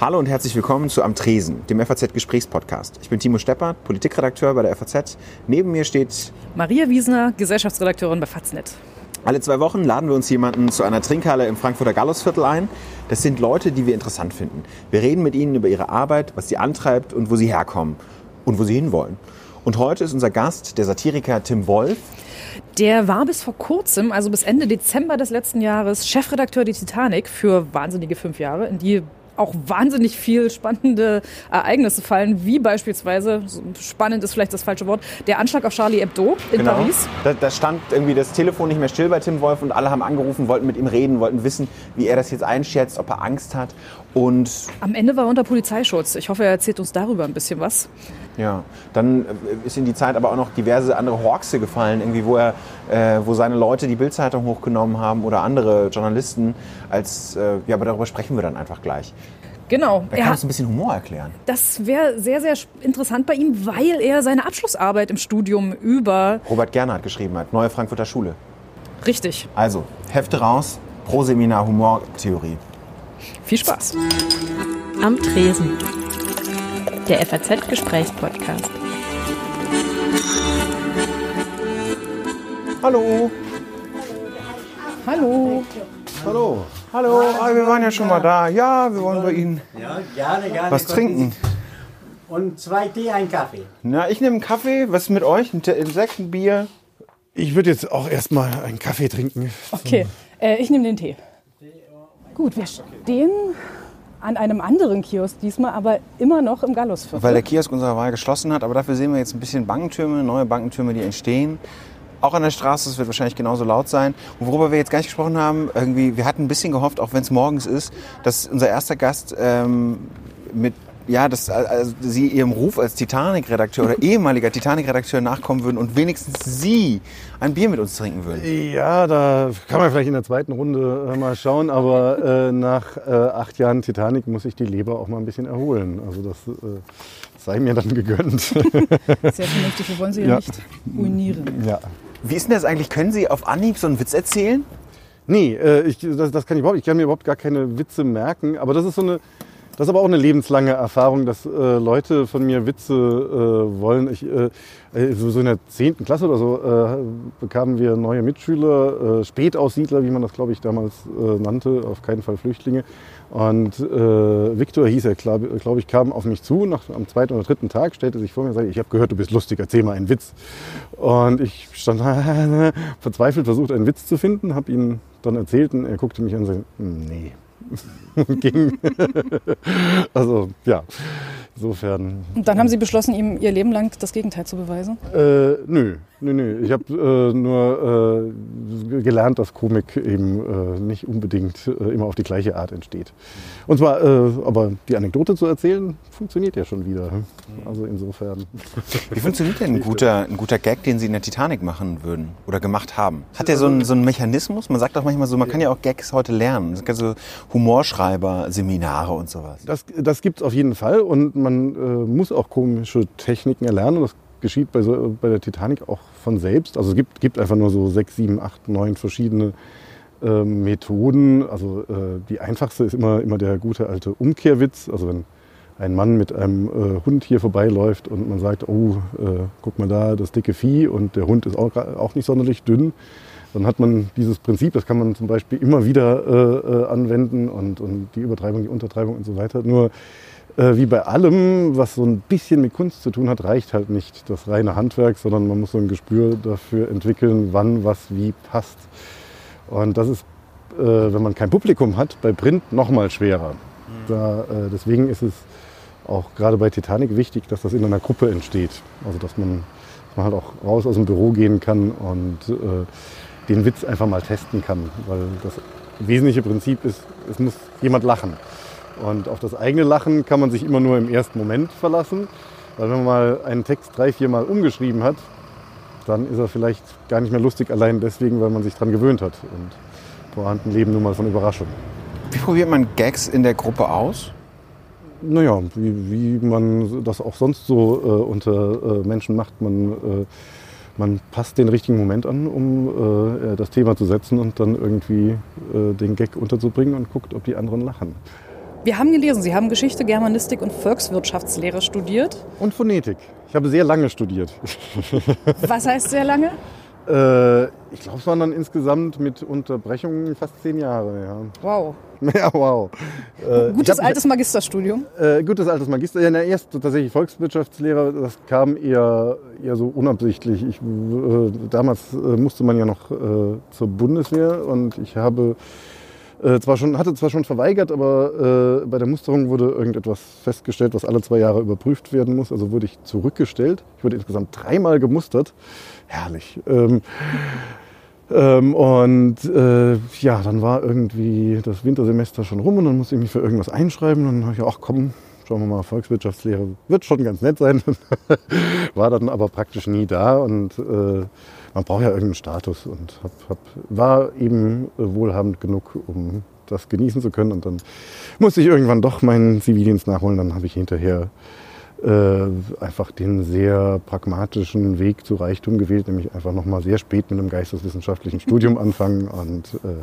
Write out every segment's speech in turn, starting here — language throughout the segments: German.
Hallo und herzlich willkommen zu Am Tresen, dem FAZ-Gesprächspodcast. Ich bin Timo Steppert, Politikredakteur bei der FAZ. Neben mir steht Maria Wiesner, Gesellschaftsredakteurin bei Faznet. Alle zwei Wochen laden wir uns jemanden zu einer Trinkhalle im Frankfurter Gallusviertel ein. Das sind Leute, die wir interessant finden. Wir reden mit ihnen über ihre Arbeit, was sie antreibt und wo sie herkommen und wo sie hinwollen. Und heute ist unser Gast der Satiriker Tim Wolf. Der war bis vor kurzem, also bis Ende Dezember des letzten Jahres, Chefredakteur der Titanic für wahnsinnige fünf Jahre, in die auch wahnsinnig viel spannende Ereignisse fallen, wie beispielsweise, spannend ist vielleicht das falsche Wort, der Anschlag auf Charlie Hebdo in Genau. Paris. Da, da stand irgendwie das Telefon nicht mehr still bei Tim Wolf und alle haben angerufen, wollten mit ihm reden, wollten wissen, wie er das jetzt einschätzt, ob er Angst hat. Und Am Ende war er unter Polizeischutz. Ich hoffe, er erzählt uns darüber ein bisschen was. Ja, dann äh, ist in die Zeit aber auch noch diverse andere Horxe gefallen, irgendwie, wo er, äh, wo seine Leute die Bildzeitung hochgenommen haben oder andere Journalisten. Als, äh, ja, aber darüber sprechen wir dann einfach gleich. Genau. Er kann uns ein bisschen Humor erklären. Das wäre sehr, sehr interessant bei ihm, weil er seine Abschlussarbeit im Studium über. Robert Gernhardt geschrieben hat, Neue Frankfurter Schule. Richtig. Also, Hefte raus, pro Seminar Humortheorie. Viel Spaß. Am Tresen. Der FAZ-Gesprächspodcast. Hallo. Hallo. Hallo. Hallo, ah, wir waren ja schon mal da. Ja, wir wollen bei Ihnen Ja, gerne, gerne. was trinken. Und zwei Tee, ein Kaffee. Na, ich nehme einen Kaffee. Was ist mit euch? Ein Te- ein Sekt, ein Bier? Ich würde jetzt auch erstmal einen Kaffee trinken. Okay, äh, ich nehme den Tee. Gut, wir stehen an einem anderen Kiosk diesmal, aber immer noch im Gallusviertel. Weil der Kiosk unserer Wahl geschlossen hat. Aber dafür sehen wir jetzt ein bisschen Bankentürme, neue Bankentürme, die entstehen. Auch an der Straße, es wird wahrscheinlich genauso laut sein. Und worüber wir jetzt gar nicht gesprochen haben, irgendwie, wir hatten ein bisschen gehofft, auch wenn es morgens ist, dass unser erster Gast ähm, mit, ja, dass also Sie Ihrem Ruf als Titanic-Redakteur oder ehemaliger Titanic-Redakteur nachkommen würden und wenigstens Sie ein Bier mit uns trinken würden. Ja, da kann man vielleicht in der zweiten Runde äh, mal schauen, aber äh, nach äh, acht Jahren Titanic muss ich die Leber auch mal ein bisschen erholen. Also das äh, sei mir dann gegönnt. Sehr vernünftig, wir wollen sie ja, Ja. nicht ruinieren. ja. Wie ist denn das eigentlich? Können Sie auf Anhieb so einen Witz erzählen? Nee, äh, ich, das, das kann ich überhaupt. Ich kann mir überhaupt gar keine Witze merken. Aber das ist so eine, das ist aber auch eine lebenslange Erfahrung, dass äh, Leute von mir Witze äh, wollen. Ich, äh, äh, so, in der 10. Klasse oder so äh, bekamen wir neue Mitschüler, äh, Spätaussiedler, wie man das glaube ich damals nannte, auf keinen Fall Flüchtlinge. Und äh, Viktor hieß er, glaube glaub ich, kam auf mich zu nach, am zweiten oder dritten Tag, stellte sich vor mir und sagte, ich habe gehört, du bist lustig, erzähl mal einen Witz. Und ich stand verzweifelt versucht, einen Witz zu finden, habe ihn dann erzählt und er guckte mich an und sagte, nee. Ging. also ja, insofern. Und dann haben sie beschlossen, ihm ihr Leben lang das Gegenteil zu beweisen. Äh, nö, nö, nö. Ich habe äh, nur äh, gelernt, dass Komik eben äh, nicht unbedingt äh, immer auf die gleiche Art entsteht. Und zwar, äh, aber die Anekdote zu erzählen, funktioniert ja schon wieder. Also insofern. Wie funktioniert denn ein guter, ein guter Gag, den Sie in der Titanic machen würden oder gemacht haben? Hat der so einen, so einen Mechanismus? Man sagt auch manchmal so, man kann ja auch Gags heute lernen. Es gibt so Humorschreiber-Seminare und sowas. Das, das gibt es auf jeden Fall und man äh, muss auch komische Techniken erlernen. Das geschieht bei, so, bei der Titanic auch von selbst. Also es gibt, gibt einfach nur so sechs, sieben, acht, neun verschiedene äh, Methoden. Also äh, die einfachste ist immer, immer der gute alte Umkehrwitz. Also wenn ein Mann mit einem äh, Hund hier vorbeiläuft und man sagt, oh, äh, guck mal da, das dicke Vieh und der Hund ist auch, auch nicht sonderlich dünn. Dann hat man dieses Prinzip, das kann man zum Beispiel immer wieder äh, äh, anwenden und, und die Übertreibung, die Untertreibung und so weiter. Nur äh, wie bei allem, was so ein bisschen mit Kunst zu tun hat, reicht halt nicht das reine Handwerk, sondern man muss so ein Gespür dafür entwickeln, wann was wie passt. Und das ist, äh, wenn man kein Publikum hat, bei Print noch mal schwerer. Da, äh, deswegen ist es auch gerade bei Titanic wichtig, dass das in einer Gruppe entsteht. Also dass man, dass man halt auch raus aus dem Büro gehen kann und äh, den Witz einfach mal testen kann. Weil das wesentliche Prinzip ist, es muss jemand lachen. Und auf das eigene Lachen kann man sich immer nur im ersten Moment verlassen. Weil wenn man mal einen Text drei, vier Mal umgeschrieben hat, dann ist er vielleicht gar nicht mehr lustig, allein deswegen, weil man sich dran gewöhnt hat. Und Pointen leben nun mal von Überraschung. Wie probiert man Gags in der Gruppe aus? Naja, wie, wie man das auch sonst so äh, unter äh, Menschen macht. Man, äh, man passt den richtigen Moment an, um äh, das Thema zu setzen und dann irgendwie äh, den Gag unterzubringen und guckt, ob die anderen lachen. Wir haben gelesen, Sie haben Geschichte, Germanistik und Volkswirtschaftslehre studiert. Und Phonetik. Ich habe sehr lange studiert. Was heißt sehr lange? Äh, ich glaube, es waren dann insgesamt mit Unterbrechungen fast zehn Jahre. Ja, Wow. ja wow. Äh, Gutes hab- altes Magisterstudium. Äh, gutes altes Magister. Ja, na, erst tatsächlich Volkswirtschaftslehrer. Das kam eher, eher so unabsichtlich. Ich, äh, damals äh, musste man ja noch äh, zur Bundeswehr und ich habe äh, zwar schon, hatte zwar schon verweigert, aber äh, bei der Musterung wurde irgendetwas festgestellt, was alle zwei Jahre überprüft werden muss. Also wurde ich zurückgestellt. Ich wurde insgesamt dreimal gemustert. Herrlich. Ähm, ähm, und äh, ja, dann war irgendwie das Wintersemester schon rum und dann musste ich mich für irgendwas einschreiben. Und dann habe ich, ach komm, schauen wir mal, Volkswirtschaftslehre wird schon ganz nett sein. war dann aber praktisch nie da und äh, man braucht ja irgendeinen Status und hab, hab, war eben wohlhabend genug, um das genießen zu können. Und dann musste ich irgendwann doch meinen Zivildienst nachholen. Dann habe ich hinterher äh, einfach den sehr pragmatischen Weg zu Reichtum gewählt, nämlich einfach nochmal sehr spät mit einem geisteswissenschaftlichen Studium anfangen. Und äh,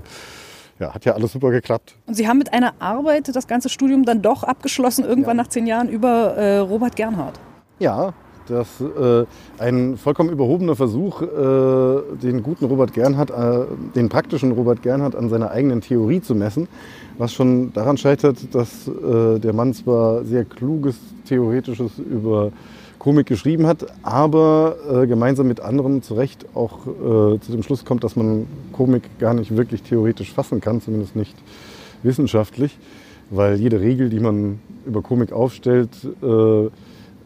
ja, hat ja alles super geklappt. Und Sie haben mit einer Arbeit das ganze Studium dann doch abgeschlossen, irgendwann nach zehn Jahren, über äh, Robert Gernhardt. Ja, das äh, ein vollkommen überhobener Versuch, äh, den guten Robert Gernhardt, äh, den praktischen Robert Gernhardt an seiner eigenen Theorie zu messen, was schon daran scheitert, dass äh, der Mann zwar sehr kluges theoretisches über Komik geschrieben hat, aber äh, gemeinsam mit anderen zu Recht auch äh, zu dem Schluss kommt, dass man Komik gar nicht wirklich theoretisch fassen kann, zumindest nicht wissenschaftlich, weil jede Regel, die man über Komik aufstellt, äh,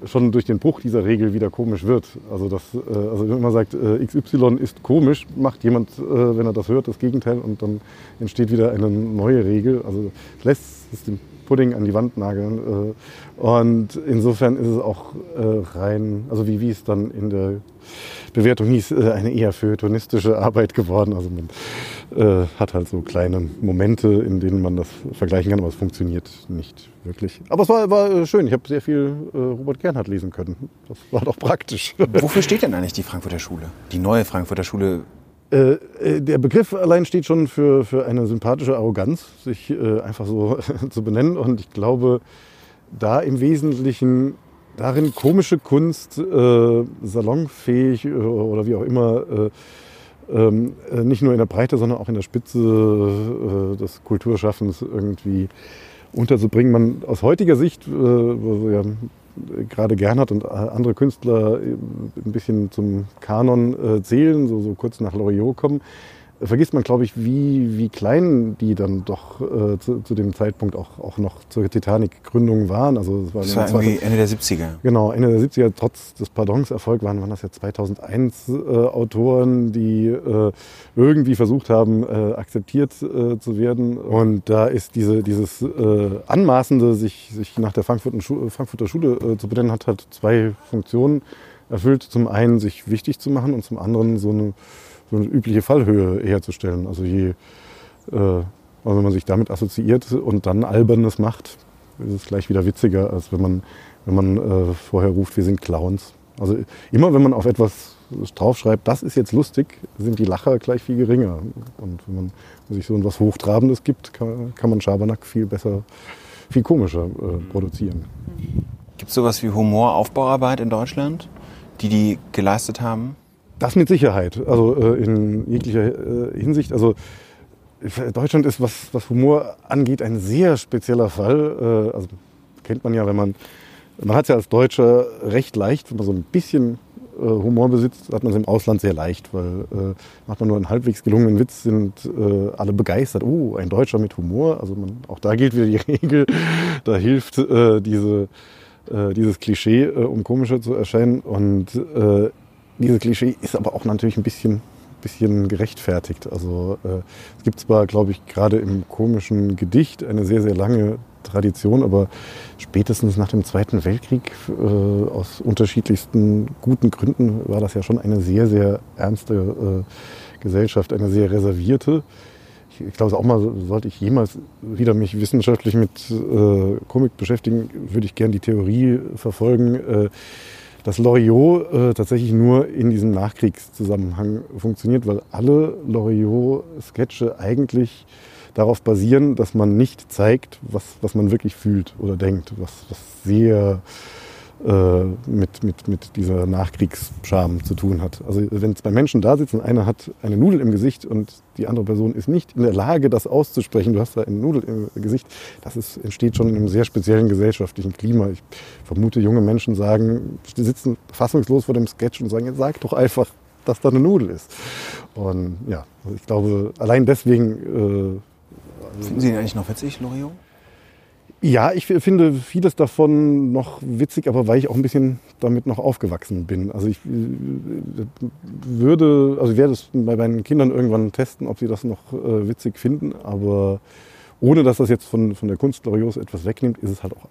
schon durch den Bruch dieser Regel wieder komisch wird. Also, das, äh, also wenn man sagt, äh, XY ist komisch, macht jemand, äh, wenn er das hört, das Gegenteil und dann entsteht wieder eine neue Regel. Also lässt es den Pudding an die Wand nageln. Und insofern ist es auch rein, also wie, wie es dann in der Bewertung hieß, äh, eine eher feuilletonistische Arbeit geworden. Also man äh, hat halt so kleine Momente, in denen man das vergleichen kann, aber es funktioniert nicht wirklich. Aber es war, war äh, schön. Ich habe sehr viel äh, Robert Gernhardt lesen können. Das war doch praktisch. Wofür steht denn eigentlich die Frankfurter Schule? Die neue Frankfurter Schule? Äh, äh, der Begriff allein steht schon für, für eine sympathische Arroganz, sich äh, einfach so zu benennen. Und ich glaube, da im Wesentlichen darin komische Kunst, äh, salonfähig äh, oder wie auch immer, äh, ähm, äh, nicht nur in der Breite, sondern auch in der Spitze äh, des Kulturschaffens irgendwie unterzubringen. Man aus heutiger Sicht, wo ja gerade Gernhardt und andere Künstler ein bisschen zum Kanon äh, zählen, so, so kurz nach Loriot kommen, vergisst man, glaube ich, wie, wie klein die dann doch äh, zu, zu dem Zeitpunkt auch, auch noch zur Titanic-Gründung waren. Also es war, Das war irgendwie Ende der 70er. Genau, Ende der 70er, trotz des Pardons Erfolg waren, waren das ja 2001 äh, Autoren, die äh, irgendwie versucht haben, äh, akzeptiert äh, zu werden. Und da ist diese, dieses äh, Anmaßende, sich, sich nach der Frankfurter, Schu Frankfurter Schule äh, zu benennen, hat halt zwei Funktionen erfüllt. Zum einen sich wichtig zu machen und zum anderen so eine, so eine übliche Fallhöhe herzustellen. Also je, äh, also wenn man sich damit assoziiert und dann Albernes macht, ist es gleich wieder witziger, als wenn man, wenn man äh, vorher ruft, wir sind Clowns. Also immer wenn man auf etwas draufschreibt, das ist jetzt lustig, sind die Lacher gleich viel geringer. Und wenn man sich so etwas Hochtrabendes gibt, kann, kann man Schabernack viel besser, viel komischer äh, produzieren. Gibt es sowas wie Humoraufbauarbeit in Deutschland, die die geleistet haben? Das mit Sicherheit, also äh, in jeglicher äh, Hinsicht. Also Deutschland ist, was, was Humor angeht, ein sehr spezieller Fall. Äh, also kennt man ja, wenn man, man hat es ja als Deutscher recht leicht, wenn man so ein bisschen äh, Humor besitzt, hat man es im Ausland sehr leicht, weil äh, macht man nur einen halbwegs gelungenen Witz, sind äh, alle begeistert. Oh, ein Deutscher mit Humor. Also man, auch da gilt wieder die Regel, da hilft äh, diese, äh, dieses Klischee, äh, um komischer zu erscheinen. Und dieses Klischee ist aber auch natürlich ein bisschen, bisschen gerechtfertigt. Also äh, es gibt zwar, glaube ich, gerade im komischen Gedicht eine sehr, sehr lange Tradition, aber spätestens nach dem Zweiten Weltkrieg äh, aus unterschiedlichsten guten Gründen war das ja schon eine sehr, sehr ernste äh, Gesellschaft, eine sehr reservierte. Ich, glaube, auch mal sollte ich jemals wieder mich wissenschaftlich mit äh, Komik beschäftigen, würde ich gern die Theorie verfolgen, äh, dass Loriot äh, tatsächlich nur in diesem Nachkriegszusammenhang funktioniert, weil alle Loriot-Sketche eigentlich darauf basieren, dass man nicht zeigt, was, was man wirklich fühlt oder denkt, was, was sehr mit, mit, mit dieser Nachkriegsscham zu tun hat. Also wenn zwei Menschen da sitzen, einer hat eine Nudel im Gesicht und die andere Person ist nicht in der Lage, das auszusprechen, du hast da eine Nudel im Gesicht, das ist, entsteht schon in einem sehr speziellen gesellschaftlichen Klima. Ich vermute, junge Menschen sagen, die sitzen fassungslos vor dem Sketch und sagen, sag doch einfach, dass da eine Nudel ist. Und ja, also ich glaube, allein deswegen... Äh, Finden Sie ihn eigentlich noch witzig, Loriot? Ja, ich finde vieles davon noch witzig, aber weil ich auch ein bisschen damit noch aufgewachsen bin. Also ich äh, würde, also ich werde es bei meinen Kindern irgendwann testen, ob sie das noch äh, witzig finden, aber ohne dass das jetzt von, von der Kunst Lorios etwas wegnimmt, ist es halt auch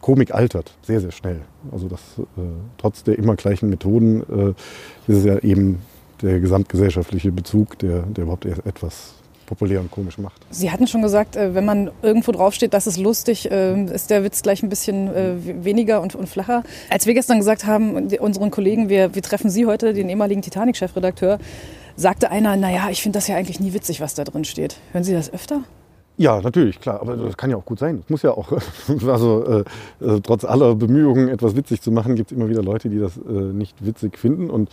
Komik altert sehr, sehr schnell. Also das äh, trotz der immer gleichen Methoden äh, ist es ja eben der gesamtgesellschaftliche Bezug, der, der überhaupt etwas populär und komisch macht. Sie hatten schon gesagt, äh, wenn man irgendwo draufsteht, das ist lustig, äh, ist der Witz gleich ein bisschen äh, weniger und, und flacher. Als wir gestern gesagt haben, unseren Kollegen, wir, wir treffen Sie heute, den ehemaligen Titanic-Chefredakteur, sagte einer, naja, ich finde das ja eigentlich nie witzig, was da drin steht. Hören Sie das öfter? Ja, natürlich, klar. Aber das kann ja auch gut sein. Es muss ja auch, also äh, trotz aller Bemühungen, etwas witzig zu machen, gibt es immer wieder Leute, die das äh, nicht witzig finden. Und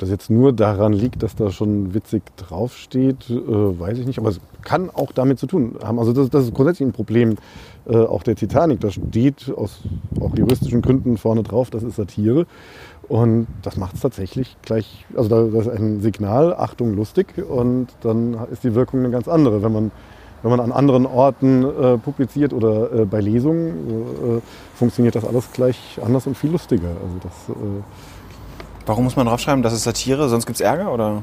das jetzt nur daran liegt, dass da schon witzig draufsteht, äh, weiß ich nicht. Aber es kann auch damit zu tun haben. Also das, das ist grundsätzlich ein Problem äh, auch der Titanic. Da steht aus auch juristischen Gründen vorne drauf, das ist Satire. Und das macht es tatsächlich gleich, also da, das ist ein Signal, Achtung, lustig. Und dann ist die Wirkung eine ganz andere. Wenn man, wenn man an anderen Orten äh, publiziert oder äh, bei Lesungen, äh, funktioniert das alles gleich anders und viel lustiger. Also das äh, Warum muss man draufschreiben, das ist Satire, sonst gibt es Ärger? Oder?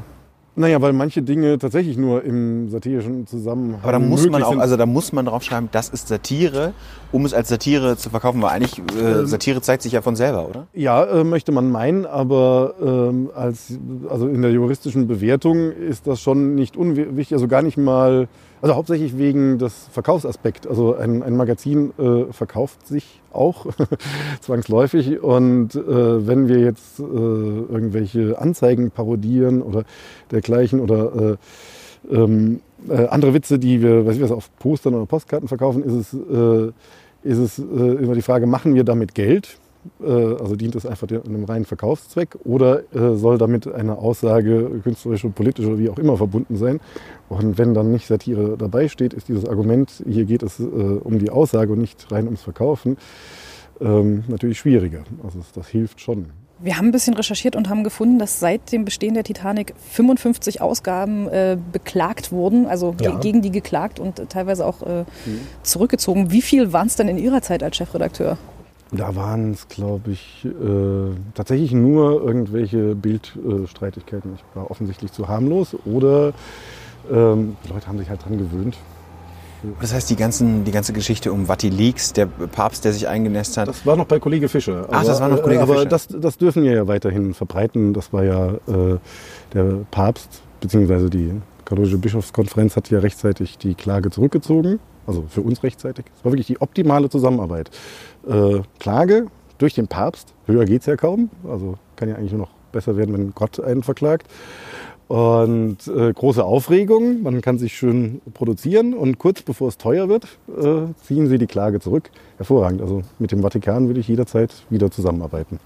Naja, weil manche Dinge tatsächlich nur im satirischen Zusammenhang. Aber da muss man auch, also da muss man draufschreiben, das ist Satire, um es als Satire zu verkaufen, weil eigentlich äh, ähm. Satire zeigt sich ja von selber, oder? Ja, äh, möchte man meinen, aber ähm, als, also in der juristischen Bewertung ist das schon nicht unwichtig, also gar nicht mal also hauptsächlich wegen des Verkaufsaspekts. Also ein, ein Magazin äh, verkauft sich auch zwangsläufig. Und äh, wenn wir jetzt äh, irgendwelche Anzeigen parodieren oder dergleichen oder äh, ähm, äh, andere Witze, die wir, weiß ich was, auf Postern oder Postkarten verkaufen, ist es, äh, ist es immer die Frage, machen wir damit Geld? Äh, also dient es einfach einem reinen Verkaufszweck oder äh, soll damit eine Aussage künstlerisch und politisch oder wie auch immer verbunden sein. Und wenn dann nicht Satire dabei steht, ist dieses Argument, hier geht es äh, um die Aussage und nicht rein ums Verkaufen, ähm, natürlich schwieriger. Also das hilft schon. Wir haben ein bisschen recherchiert und haben gefunden, dass seit dem Bestehen der Titanic 55 Ausgaben äh, beklagt wurden, also ja. gegen die geklagt und teilweise auch äh, mhm. zurückgezogen. Wie viel waren es denn in Ihrer Zeit als Chefredakteur? Da waren es, glaube ich, äh, tatsächlich nur irgendwelche Bildstreitigkeiten. ich war offensichtlich zu harmlos oder ähm, die Leute haben sich halt dran gewöhnt. Das heißt, die, ganzen, die ganze Geschichte um Leaks, der Papst, der sich eingenässt hat. Das war noch bei Kollege Fischer. Ach, das war noch Kollege aber Fischer. Aber das, das dürfen wir ja weiterhin verbreiten. Das war ja äh, der Papst, beziehungsweise die katholische Bischofskonferenz hat ja rechtzeitig die Klage zurückgezogen. Also für uns rechtzeitig. Es war wirklich die optimale Zusammenarbeit äh, Klage durch den Papst. Höher geht es ja kaum. Also kann ja eigentlich nur noch besser werden, wenn Gott einen verklagt. Und äh, große Aufregung, man kann sich schön produzieren und kurz bevor es teuer wird, äh, ziehen sie die Klage zurück. Hervorragend. Also mit dem Vatikan würde ich jederzeit wieder zusammenarbeiten.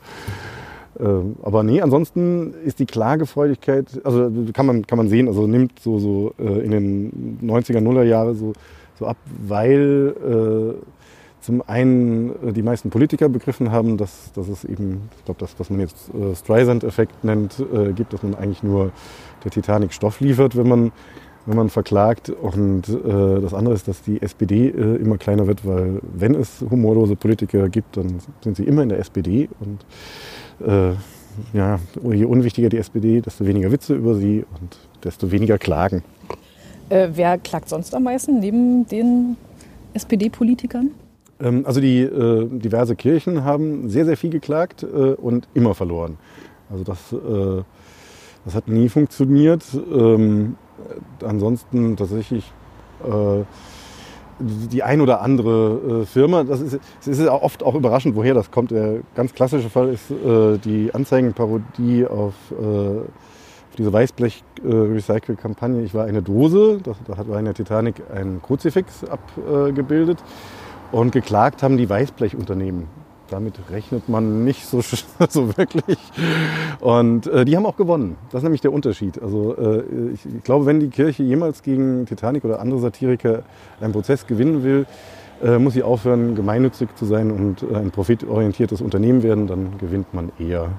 Äh, aber nee, ansonsten ist die Klagefreudigkeit, also kann man, kann man sehen, also nimmt so, so äh, in den 90er, Nuller Jahre so, so ab, weil äh, zum einen äh, die meisten Politiker begriffen haben, dass, dass es eben, ich glaube, das, was man jetzt äh, Streisand-Effekt nennt, äh, gibt, dass man eigentlich nur der Titanic Stoff liefert, wenn man, wenn man verklagt. Und äh, das andere ist, dass die SPD äh, immer kleiner wird, weil wenn es humorlose Politiker gibt, dann sind sie immer in der SPD. Und äh, ja, je unwichtiger die SPD, desto weniger Witze über sie und desto weniger Klagen. Wer klagt sonst am meisten neben den SPD-Politikern? Ähm, also die äh, diverse Kirchen haben sehr, sehr viel geklagt äh, und immer verloren. Also das, äh, das hat nie funktioniert. Ähm, ansonsten tatsächlich äh, die ein oder andere äh, Firma, das ist, es ist oft auch überraschend, woher das kommt. Der ganz klassische Fall ist äh, die Anzeigenparodie auf diese Weißblech-Recycle-Kampagne, ich war eine Dose, da, hat bei der Titanic ein Kruzifix abgebildet und geklagt haben die Weißblechunternehmen. Damit rechnet man nicht so, so wirklich. Und äh, die haben auch gewonnen. Das ist nämlich der Unterschied. Also äh, ich, ich glaube, wenn die Kirche jemals gegen Titanic oder andere Satiriker einen Prozess gewinnen will, äh, muss sie aufhören, gemeinnützig zu sein und äh, ein profitorientiertes Unternehmen werden, dann gewinnt man eher.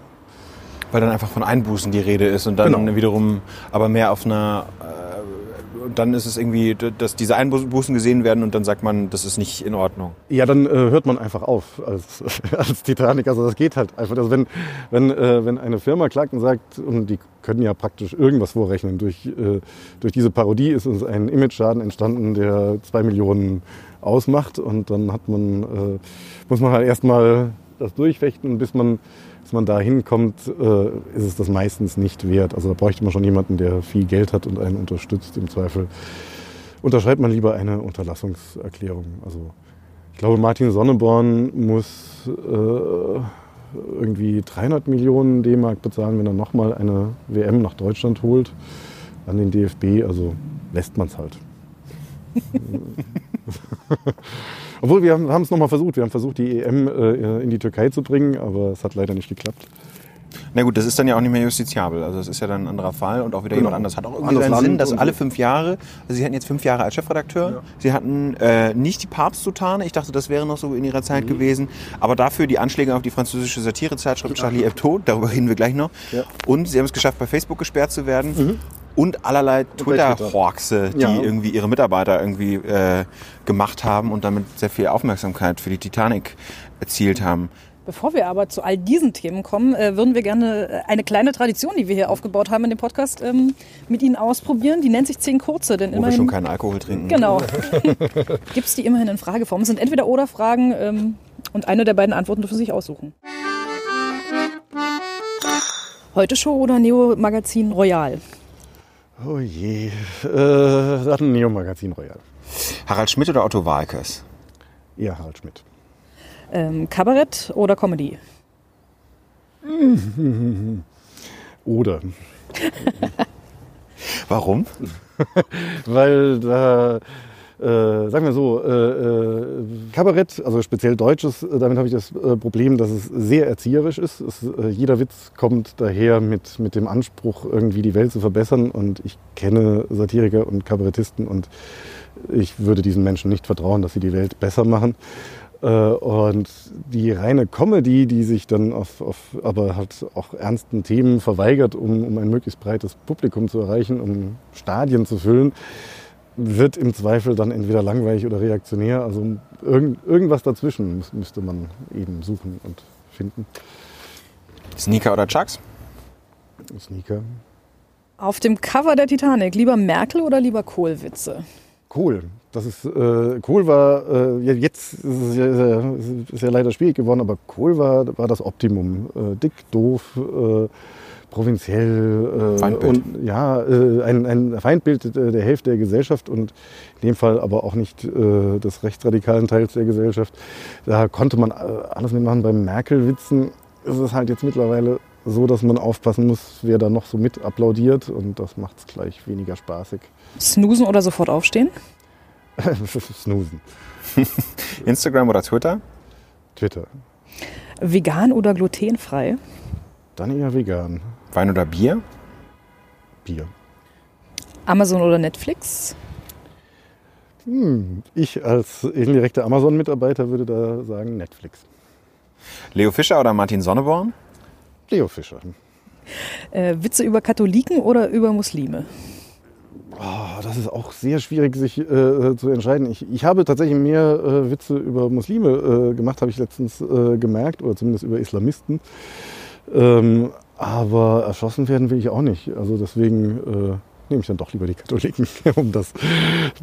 Weil dann einfach von Einbußen die Rede ist und dann Genau. wiederum aber mehr auf einer. Äh, dann ist es irgendwie, dass diese Einbußen gesehen werden und dann sagt man, das ist nicht in Ordnung. Ja, dann äh, hört man einfach auf als, als Titanic. Also das geht halt einfach. Also wenn, wenn, äh, wenn eine Firma klagt und sagt, und die können ja praktisch irgendwas vorrechnen, durch, äh, durch diese Parodie ist uns ein Imageschaden entstanden, der zwei Millionen ausmacht. Und dann hat man, äh, muss man halt erstmal das durchfechten, bis man, man da hinkommt, äh, ist es das meistens nicht wert. Also da bräuchte man schon jemanden, der viel Geld hat und einen unterstützt. Im Zweifel unterschreibt man lieber eine Unterlassungserklärung. Also ich glaube, Martin Sonneborn muss äh, irgendwie 300 Millionen D-Mark bezahlen, wenn er nochmal eine WM nach Deutschland holt, an den DFB. Also lässt man es halt. Obwohl, wir haben es nochmal versucht. Wir haben versucht, die EM äh, in die Türkei zu bringen, aber es hat leider nicht geklappt. Na gut, das ist dann ja auch nicht mehr justiziabel. Also das ist ja dann ein anderer Fall und auch wieder Genau. jemand anders. Hat auch irgendwie seinen Sinn, dass alle fünf Jahre, also Sie hatten jetzt fünf Jahre als Chefredakteur, Sie hatten äh, nicht die Papstsutane, ich dachte, das wäre noch so in Ihrer Mhm. Zeit gewesen, aber dafür die Anschläge auf die französische Satirezeitschrift Charlie Hebdo, darüber reden wir gleich noch. Ja. Mhm. Und Sie haben es geschafft, bei Facebook gesperrt zu werden. Und allerlei Twitter. Twitter-Horxe, die Ja. irgendwie ihre Mitarbeiter irgendwie äh, gemacht haben und damit sehr viel Aufmerksamkeit für die Titanic erzielt haben. Bevor wir aber zu all diesen Themen kommen, äh, würden wir gerne äh, eine kleine Tradition, die wir hier aufgebaut haben in dem Podcast, ähm, mit Ihnen ausprobieren. Die nennt sich Zehn Kurze. Denn Wo wir immerhin, schon keinen Alkohol trinken. Genau. Gibt es die immerhin in Frageform. Es sind entweder oder Fragen ähm, und eine der beiden Antworten dürfen Sie sich aussuchen. Heute Show oder Neo Magazin Royal? Oh je. Äh, ein Neo-Magazin Royal. Harald Schmidt oder Otto Walkes? Eher Harald Schmidt. Ähm, Kabarett oder Comedy? Oder. Warum? Weil da, äh, sagen wir so, äh, äh, Kabarett, also speziell Deutsches, äh, damit habe ich das äh, Problem, dass es sehr erzieherisch ist. Es, äh, jeder Witz kommt daher mit, mit dem Anspruch, irgendwie die Welt zu verbessern. Und ich kenne Satiriker und Kabarettisten und ich würde diesen Menschen nicht vertrauen, dass sie die Welt besser machen. Äh, Und die reine Comedy, die sich dann auf, auf aber halt auch ernsten Themen verweigert, um, um ein möglichst breites Publikum zu erreichen, um Stadien zu füllen, wird im Zweifel dann entweder langweilig oder reaktionär. Also irgend, irgendwas dazwischen muss, müsste man eben suchen und finden. Sneaker oder Chucks? Sneaker. Auf dem Cover der Titanic lieber Merkel oder lieber Kohl-Witze? Kohl. Das ist, äh, Kohl war, äh, jetzt ist es ja, ist ja, ist ja leider schwierig geworden, aber Kohl war, war das Optimum. Äh, dick, doof, äh, provinziell. Äh, Feindbild. Und, ja, äh, ein, ein Feindbild der Hälfte der Gesellschaft und in dem Fall aber auch nicht äh, des rechtsradikalen Teils der Gesellschaft. Da konnte man alles mitmachen. Beim Merkel-Witzen ist es halt jetzt mittlerweile so, dass man aufpassen muss, wer da noch so mit applaudiert und das macht es gleich weniger spaßig. Snoosen oder sofort aufstehen? Snoosen. Instagram oder Twitter? Twitter. Vegan oder glutenfrei? Dann eher vegan. Wein oder Bier? Bier. Amazon oder Netflix? Hm, ich als indirekter Amazon-Mitarbeiter würde da sagen Netflix. Leo Fischer oder Martin Sonneborn? Leo Fischer. Äh, Witze über Katholiken oder über Muslime? Oh, das ist auch sehr schwierig, sich äh, zu entscheiden. Ich, ich habe tatsächlich mehr äh, Witze über Muslime äh, gemacht, habe ich letztens äh, gemerkt, oder zumindest über Islamisten. Ähm, aber erschossen werden will ich auch nicht. Also deswegen äh, nehme ich dann doch lieber die Katholiken, um das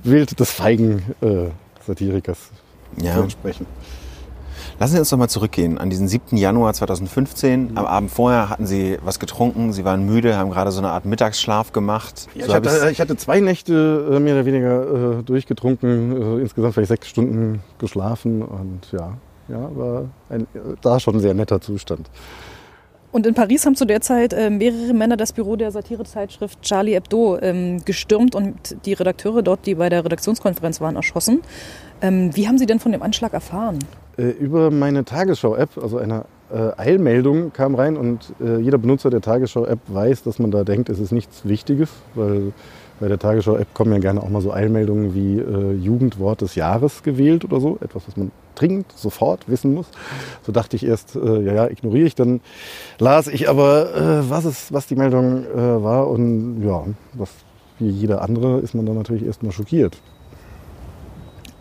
Bild des feigen äh, Satirikers zu Ja. entsprechen. Lassen Sie uns doch mal zurückgehen an diesen 7. Januar 2015. Am Abend vorher hatten Sie was getrunken, Sie waren müde, haben gerade so eine Art Mittagsschlaf gemacht. Ja, so ich, hatte, ich hatte zwei Nächte äh, mehr oder weniger äh, durchgetrunken, äh, insgesamt vielleicht sechs Stunden geschlafen und ja, ja war ein, äh, da schon ein sehr netter Zustand. Und in Paris haben zu der Zeit äh, mehrere Männer das Büro der Satirezeitschrift Charlie Hebdo ähm, gestürmt und die Redakteure dort, die bei der Redaktionskonferenz waren, erschossen. Ähm, wie haben Sie denn von dem Anschlag erfahren? Äh, über meine Tagesschau-App, also eine äh, Eilmeldung kam rein und äh, jeder Benutzer der Tagesschau-App weiß, dass man da denkt, es ist nichts Wichtiges, weil bei der Tagesschau-App kommen ja gerne auch mal so Eilmeldungen wie äh, Jugendwort des Jahres gewählt oder so, etwas, was man dringend sofort wissen muss. So dachte ich erst, äh, ja, ja, ignoriere ich. Dann las ich aber, äh, was, es, was die Meldung äh, war und ja, was, wie jeder andere ist man dann natürlich erstmal schockiert.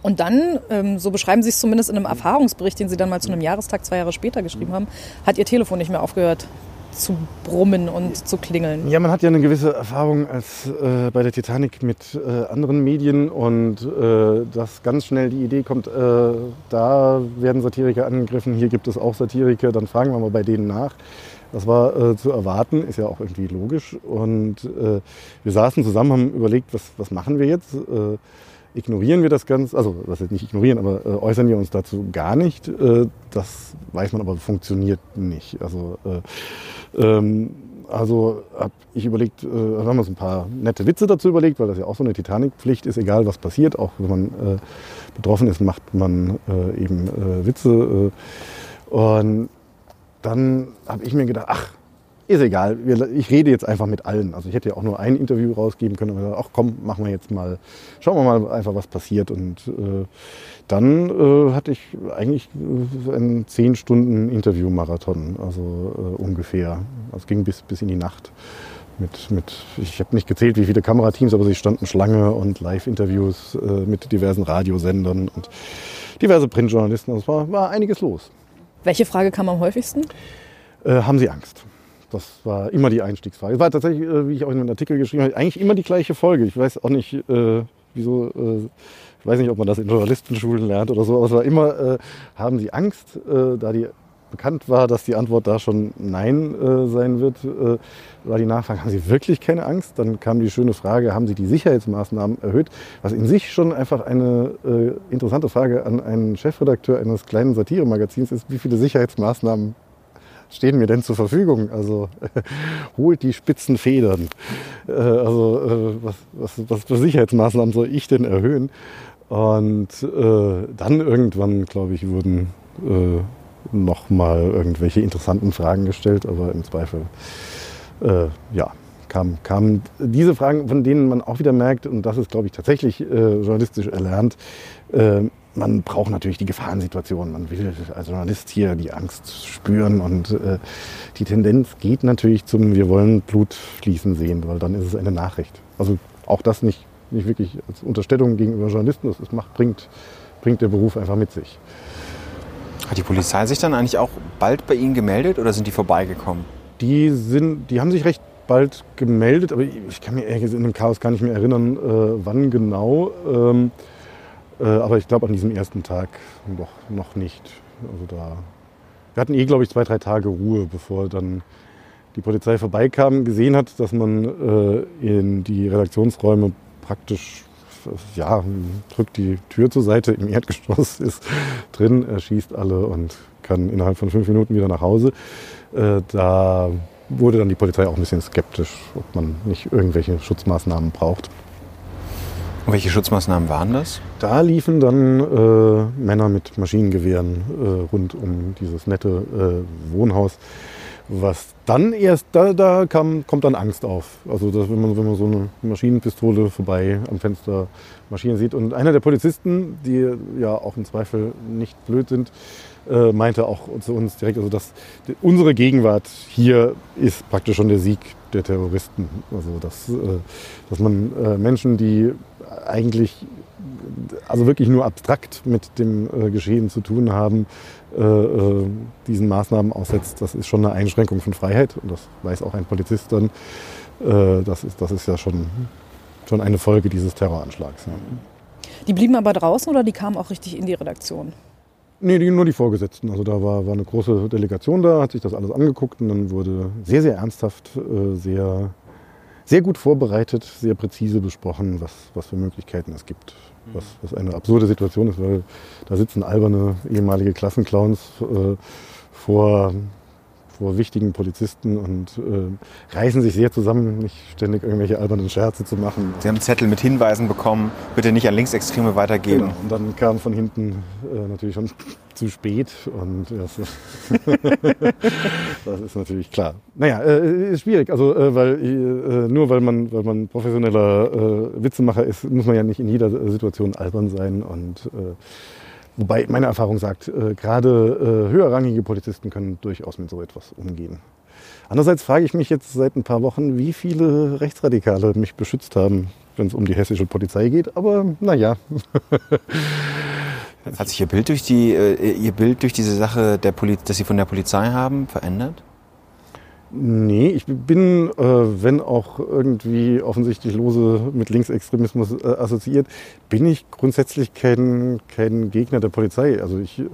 Und dann, ähm, so beschreiben Sie es zumindest in einem Erfahrungsbericht, den Sie dann mal zu einem Jahrestag zwei Jahre später geschrieben haben, hat Ihr Telefon nicht mehr aufgehört zu brummen und zu klingeln. Ja, man hat ja eine gewisse Erfahrung als äh, bei der Titanic mit äh, anderen Medien und äh, dass ganz schnell die Idee kommt, äh, da werden Satiriker angegriffen, hier gibt es auch Satiriker, dann fragen wir mal bei denen nach. Das war äh, zu erwarten, ist ja auch irgendwie logisch. Und äh, wir saßen zusammen, haben überlegt, was, was machen wir jetzt? Ignorieren wir das Ganze, also was jetzt nicht ignorieren, aber äh, äußern wir uns dazu gar nicht. Äh, das weiß man aber funktioniert nicht. Also, äh, ähm, also habe ich überlegt, äh, haben wir uns ein paar nette Witze dazu überlegt, weil das ja auch so eine Titanic-Pflicht ist, egal was passiert, auch wenn man äh, betroffen ist, macht man äh, eben äh, Witze. Und dann habe ich mir gedacht, ach, ist egal, ich rede jetzt einfach mit allen. Also ich hätte ja auch nur ein Interview rausgeben können, aber ach komm, machen wir jetzt mal, schauen wir mal einfach, was passiert. Und äh, dann äh, hatte ich eigentlich äh, einen zehn Stunden Interview-Marathon, also äh, ungefähr. Also es ging bis, bis in die Nacht. Mit, mit, ich habe nicht gezählt, wie viele Kamerateams, aber sie standen Schlange und Live-Interviews äh, mit diversen Radiosendern und diverse Printjournalisten. Also es war, war einiges los. Welche Frage kam am häufigsten? Äh, haben Sie Angst? Das war immer die Einstiegsfrage. Es war tatsächlich, äh, wie ich auch in einem Artikel geschrieben habe, eigentlich immer die gleiche Folge. Ich weiß auch nicht, äh, wieso, äh, ich weiß nicht, ob man das in Journalistenschulen lernt oder so, aber es war immer, äh, haben Sie Angst, äh, da die bekannt war, dass die Antwort da schon Nein äh, sein wird, war die Nachfrage, haben Sie wirklich keine Angst? Dann kam die schöne Frage, haben Sie die Sicherheitsmaßnahmen erhöht? Was in sich schon einfach eine interessante Frage an einen Chefredakteur eines kleinen Satiremagazins ist, wie viele Sicherheitsmaßnahmen stehen mir denn zur Verfügung? Also holt die spitzen Federn. Äh, also äh, was, was, was für Sicherheitsmaßnahmen soll ich denn erhöhen? Und äh, dann irgendwann, glaube ich, wurden äh, nochmal irgendwelche interessanten Fragen gestellt, aber im Zweifel, äh, ja, kamen kam diese Fragen, von denen man auch wieder merkt, und das ist, glaube ich, tatsächlich äh, journalistisch erlernt, äh, man braucht natürlich die Gefahrensituation. Man will als Journalist hier die Angst spüren und äh, die Tendenz geht natürlich zum, wir wollen Blut fließen sehen, weil dann ist es eine Nachricht. Also auch das nicht, nicht wirklich als Unterstellung gegenüber Journalisten, das macht, bringt, bringt der Beruf einfach mit sich. Hat die Polizei sich dann eigentlich auch bald bei Ihnen gemeldet oder sind die vorbeigekommen? Die, sind, die haben sich recht bald gemeldet, aber ich kann mir in dem Chaos gar nicht mehr erinnern, äh, wann genau. Ähm, äh, aber ich glaube an diesem ersten Tag noch, noch nicht. Also da, wir hatten eh, glaube ich, zwei, drei Tage Ruhe, bevor dann die Polizei vorbeikam, gesehen hat, dass man äh, in die Redaktionsräume praktisch, ja, drückt die Tür zur Seite, im Erdgeschoss ist drin, erschießt alle und kann innerhalb von fünf Minuten wieder nach Hause. Äh, da wurde dann die Polizei auch ein bisschen skeptisch, ob man nicht irgendwelche Schutzmaßnahmen braucht. Und welche Schutzmaßnahmen waren das? Da liefen dann äh, Männer mit Maschinengewehren äh, rund um dieses nette äh, Wohnhaus. Was dann erst, da, da kam, kommt dann Angst auf. Also dass, wenn, man, wenn man so eine Maschinenpistole vorbei am Fenster marschieren sieht. Und einer der Polizisten, die ja auch im Zweifel nicht blöd sind, äh, meinte auch zu uns direkt, also dass unsere Gegenwart hier ist praktisch schon der Sieg der Terroristen. Also dass, äh, dass man äh, Menschen, die eigentlich also wirklich nur abstrakt mit dem äh, Geschehen zu tun haben, äh, äh, diesen Maßnahmen aussetzt, das ist schon eine Einschränkung von Freiheit und das weiß auch ein Polizist dann. Äh, das, ist, das ist ja schon, schon eine Folge dieses Terroranschlags. Ja. Die blieben aber draußen oder die kamen auch richtig in die Redaktion? Nee, die, nur die Vorgesetzten. Also da war, war eine große Delegation da, hat sich das alles angeguckt und dann wurde sehr, sehr ernsthaft, äh, sehr sehr gut vorbereitet, sehr präzise besprochen, was, was für Möglichkeiten es gibt. Was, was eine absurde Situation ist, weil da sitzen alberne ehemalige Klassenclowns äh, vor, vor wichtigen Polizisten und äh, reißen sich sehr zusammen, nicht ständig irgendwelche albernen Scherze zu machen. Sie haben Zettel mit Hinweisen bekommen, bitte nicht an Linksextreme weitergeben. Genau. Und dann kam von hinten äh, natürlich schon zu spät und ja, so. das ist natürlich klar. Naja, äh, ist schwierig, also äh, weil äh, nur weil man, weil man professioneller äh, Witzemacher ist, muss man ja nicht in jeder Situation albern sein und äh, Wobei meine Erfahrung sagt, äh, gerade äh, höherrangige Polizisten können durchaus mit so etwas umgehen. Andererseits frage ich mich jetzt seit ein paar Wochen, wie viele Rechtsradikale mich beschützt haben, wenn es um die hessische Polizei geht. Aber naja. Hat sich Ihr Bild durch, die, äh, Ihr Bild durch diese Sache, der Poli das Sie von der Polizei haben, verändert? Nee, ich bin, äh, wenn auch irgendwie offensichtlich lose mit Linksextremismus äh, assoziiert, bin ich grundsätzlich kein, kein Gegner der Polizei. Also ich äh,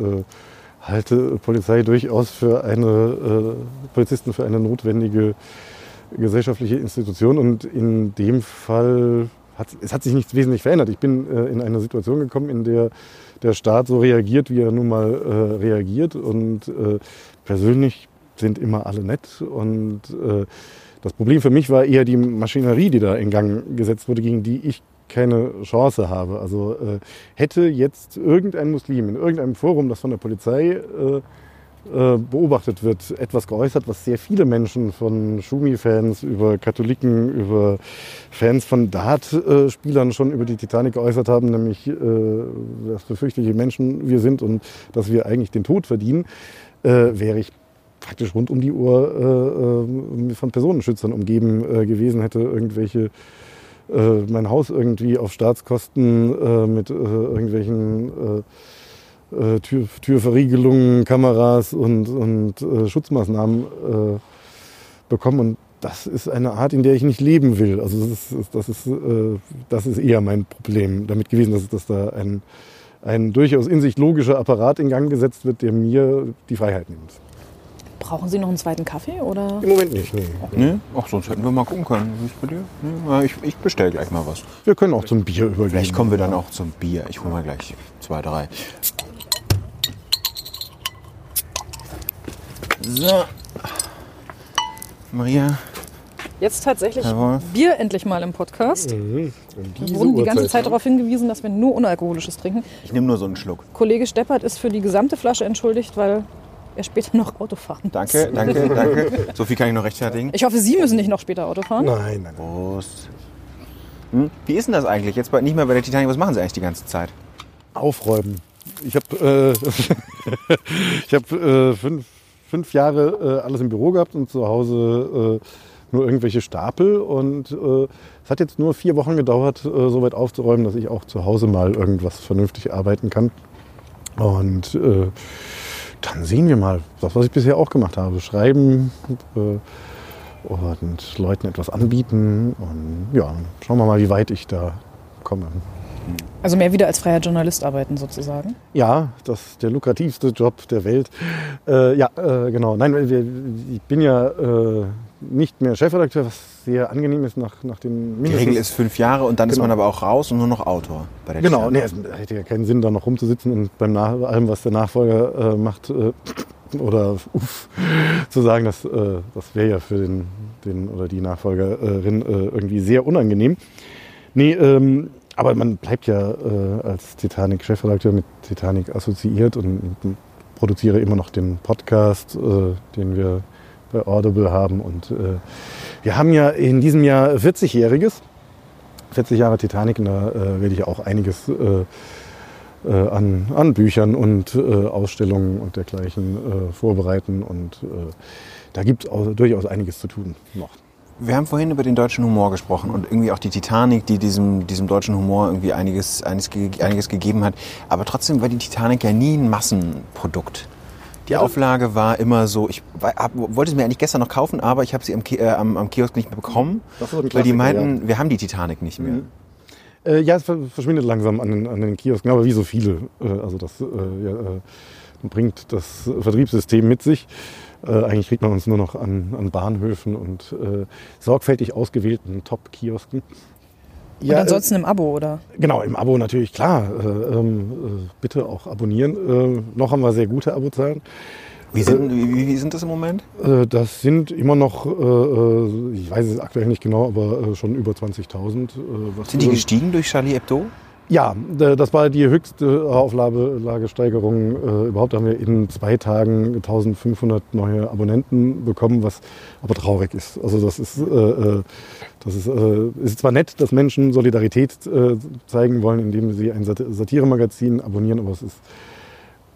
halte Polizei durchaus für eine, äh, Polizisten für eine notwendige gesellschaftliche Institution und in dem Fall hat es hat sich nichts wesentlich verändert. Ich bin äh, in eine Situation gekommen, in der der Staat so reagiert, wie er nun mal äh, reagiert und persönlich sind immer alle nett. Und äh, das Problem für mich war eher die Maschinerie, die da in Gang gesetzt wurde, gegen die ich keine Chance habe. Also äh, hätte jetzt irgendein Muslim in irgendeinem Forum, das von der Polizei äh, äh beobachtet wird, etwas geäußert, was sehr viele Menschen von Schumi-Fans über Katholiken, über Fans von Dart-Spielern schon über die Titanic geäußert haben, nämlich, äh, dass für fürchterliche Menschen wir sind und dass wir eigentlich den Tod verdienen, äh, wäre ich praktisch rund um die Uhr äh, äh, von Personenschützern umgeben äh, gewesen, hätte irgendwelche äh, mein Haus irgendwie auf Staatskosten äh, mit äh, irgendwelchen Tür, Türverriegelungen, Kameras und, und Schutzmaßnahmen bekommen. Und das ist eine Art, in der ich nicht leben will. Also das ist, das ist, das ist eher mein Problem damit gewesen, dass, dass da ein, ein durchaus in sich logischer Apparat in Gang gesetzt wird, der mir die Freiheit nimmt. Brauchen Sie noch einen zweiten Kaffee? Oder? Im Moment nicht, nee. Nee? Ach, sonst hätten wir mal gucken können. Wie ist bei dir? Nee, ich ich bestelle gleich mal was. Wir können auch zum Bier übergehen. Vielleicht kommen wir dann auch zum Bier. Ich hole mal gleich zwei, drei. So. Maria, Jetzt tatsächlich. Bier endlich mal im Podcast. Mhm. Wir wurden die ganze Zeit ne? darauf hingewiesen, dass wir nur Unalkoholisches trinken. ich nehme nur so einen Schluck. Kollege Steppert ist für die gesamte Flasche entschuldigt, weil er später noch Auto fahren muss. Danke, danke, danke. So viel kann ich noch rechtfertigen. Ich hoffe, Sie müssen nicht noch später Auto fahren. Nein, nein. Prost. Hm? Wie ist denn das eigentlich? Jetzt nicht mehr bei der Titanic. Was machen Sie eigentlich die ganze Zeit? Aufräumen. Ich habe äh, ich hab, äh, fünf, fünf Jahre äh, alles im Büro gehabt und zu Hause äh, nur irgendwelche Stapel. Und äh, es hat jetzt nur vier Wochen gedauert, äh, so weit aufzuräumen, dass ich auch zu Hause mal irgendwas vernünftig arbeiten kann. Und äh, dann sehen wir mal, das, was ich bisher auch gemacht habe. Schreiben äh, und Leuten etwas anbieten. Und ja, schauen wir mal, wie weit ich da komme. Also mehr wieder als freier Journalist arbeiten sozusagen. Ja, das ist der lukrativste Job der Welt. Äh, ja, äh, genau. Nein, wir, ich bin ja äh, nicht mehr Chefredakteur, was sehr angenehm ist nach, nach den Die Regel ist fünf Jahre und dann ist Genau. man aber auch raus und nur noch Autor bei der Genau, nee, es hätte ja keinen Sinn, da noch rumzusitzen und beim nach allem, was der Nachfolger äh, macht, äh, oder uff, zu sagen, das, äh, das wäre ja für den, den oder die Nachfolgerin äh, irgendwie sehr unangenehm. Nee, ähm, aber man bleibt ja äh, als Titanic-Chefredakteur mit Titanic assoziiert und, produziere immer noch den Podcast, äh, den wir bei Audible haben. Und äh, wir haben ja in diesem Jahr 40-Jähriges. 40 Jahre Titanic, und da äh, werde ich auch einiges äh, äh, an, an Büchern und Ausstellungen und dergleichen vorbereiten. Und da gibt es durchaus einiges zu tun noch. Wir haben vorhin über den deutschen Humor gesprochen und irgendwie auch die Titanic, die diesem, diesem deutschen Humor irgendwie einiges, einiges, ge- einiges gegeben hat. Aber trotzdem war die Titanic ja nie ein Massenprodukt. Die Auflage war immer so, ich hab, wollte es mir eigentlich gestern noch kaufen, aber ich habe sie am, äh, am, am Kiosk nicht mehr bekommen, weil die meinten, wir haben die Titanic nicht mehr. Äh, ja, es ver- verschwindet langsam an den, an den Kiosken, aber wie so viele. Äh, also das äh, ja, bringt das Vertriebssystem mit sich. Äh, eigentlich kriegt man uns nur noch an, an Bahnhöfen und äh, sorgfältig ausgewählten Top-Kiosken. Und ansonsten im Abo, oder? Äh, genau, im Abo natürlich, klar. Äh, ähm, äh, bitte auch abonnieren. Äh, noch haben wir sehr gute Abozahlen. Wie sind, wie, wie sind das im Moment? Äh, das sind immer noch, äh, äh, ich weiß es aktuell nicht genau, aber äh, schon über 20.000. Äh, was Sind die gestiegen durch Charlie Hebdo? Ja, das war die höchste Auflagesteigerung äh, überhaupt. Da haben wir in zwei Tagen 1500 neue Abonnenten bekommen, was aber traurig ist. Also das ist, äh, äh, das ist, äh, ist zwar nett, dass Menschen Solidarität äh, zeigen wollen, indem sie ein Sat Satiremagazin abonnieren, aber es ist,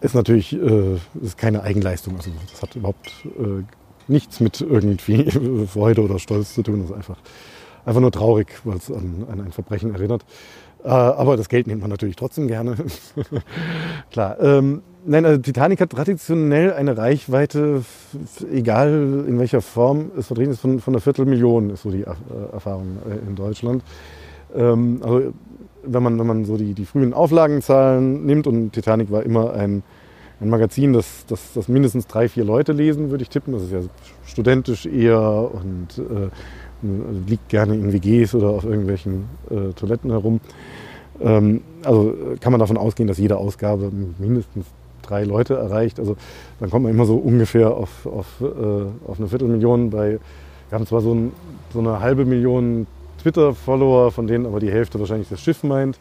ist natürlich äh, ist keine Eigenleistung. Also das hat überhaupt äh, nichts mit irgendwie Freude oder Stolz zu tun. Das ist einfach, einfach nur traurig, weil es an, an ein Verbrechen erinnert. Äh, aber das Geld nimmt man natürlich trotzdem gerne. Klar. Ähm, nein, also Titanic hat traditionell eine Reichweite, egal in welcher Form es vertreten ist, von, von einer Viertelmillion, ist so die äh, Erfahrung äh, in Deutschland. Ähm, also wenn man, wenn man so die, die frühen Auflagenzahlen nimmt und Titanic war immer ein, ein Magazin, das, das, das mindestens drei, vier Leute lesen, würde ich tippen. Das ist ja studentisch eher und äh, liegt gerne in WGs oder auf irgendwelchen äh, Toiletten herum. Ähm, also äh, kann man davon ausgehen, dass jede Ausgabe mindestens drei Leute erreicht. Also dann kommt man immer so ungefähr auf, auf, äh, auf eine Viertelmillion bei, wir haben zwar so, ein, so eine halbe Million Twitter-Follower, von denen aber die Hälfte wahrscheinlich das Schiff meint.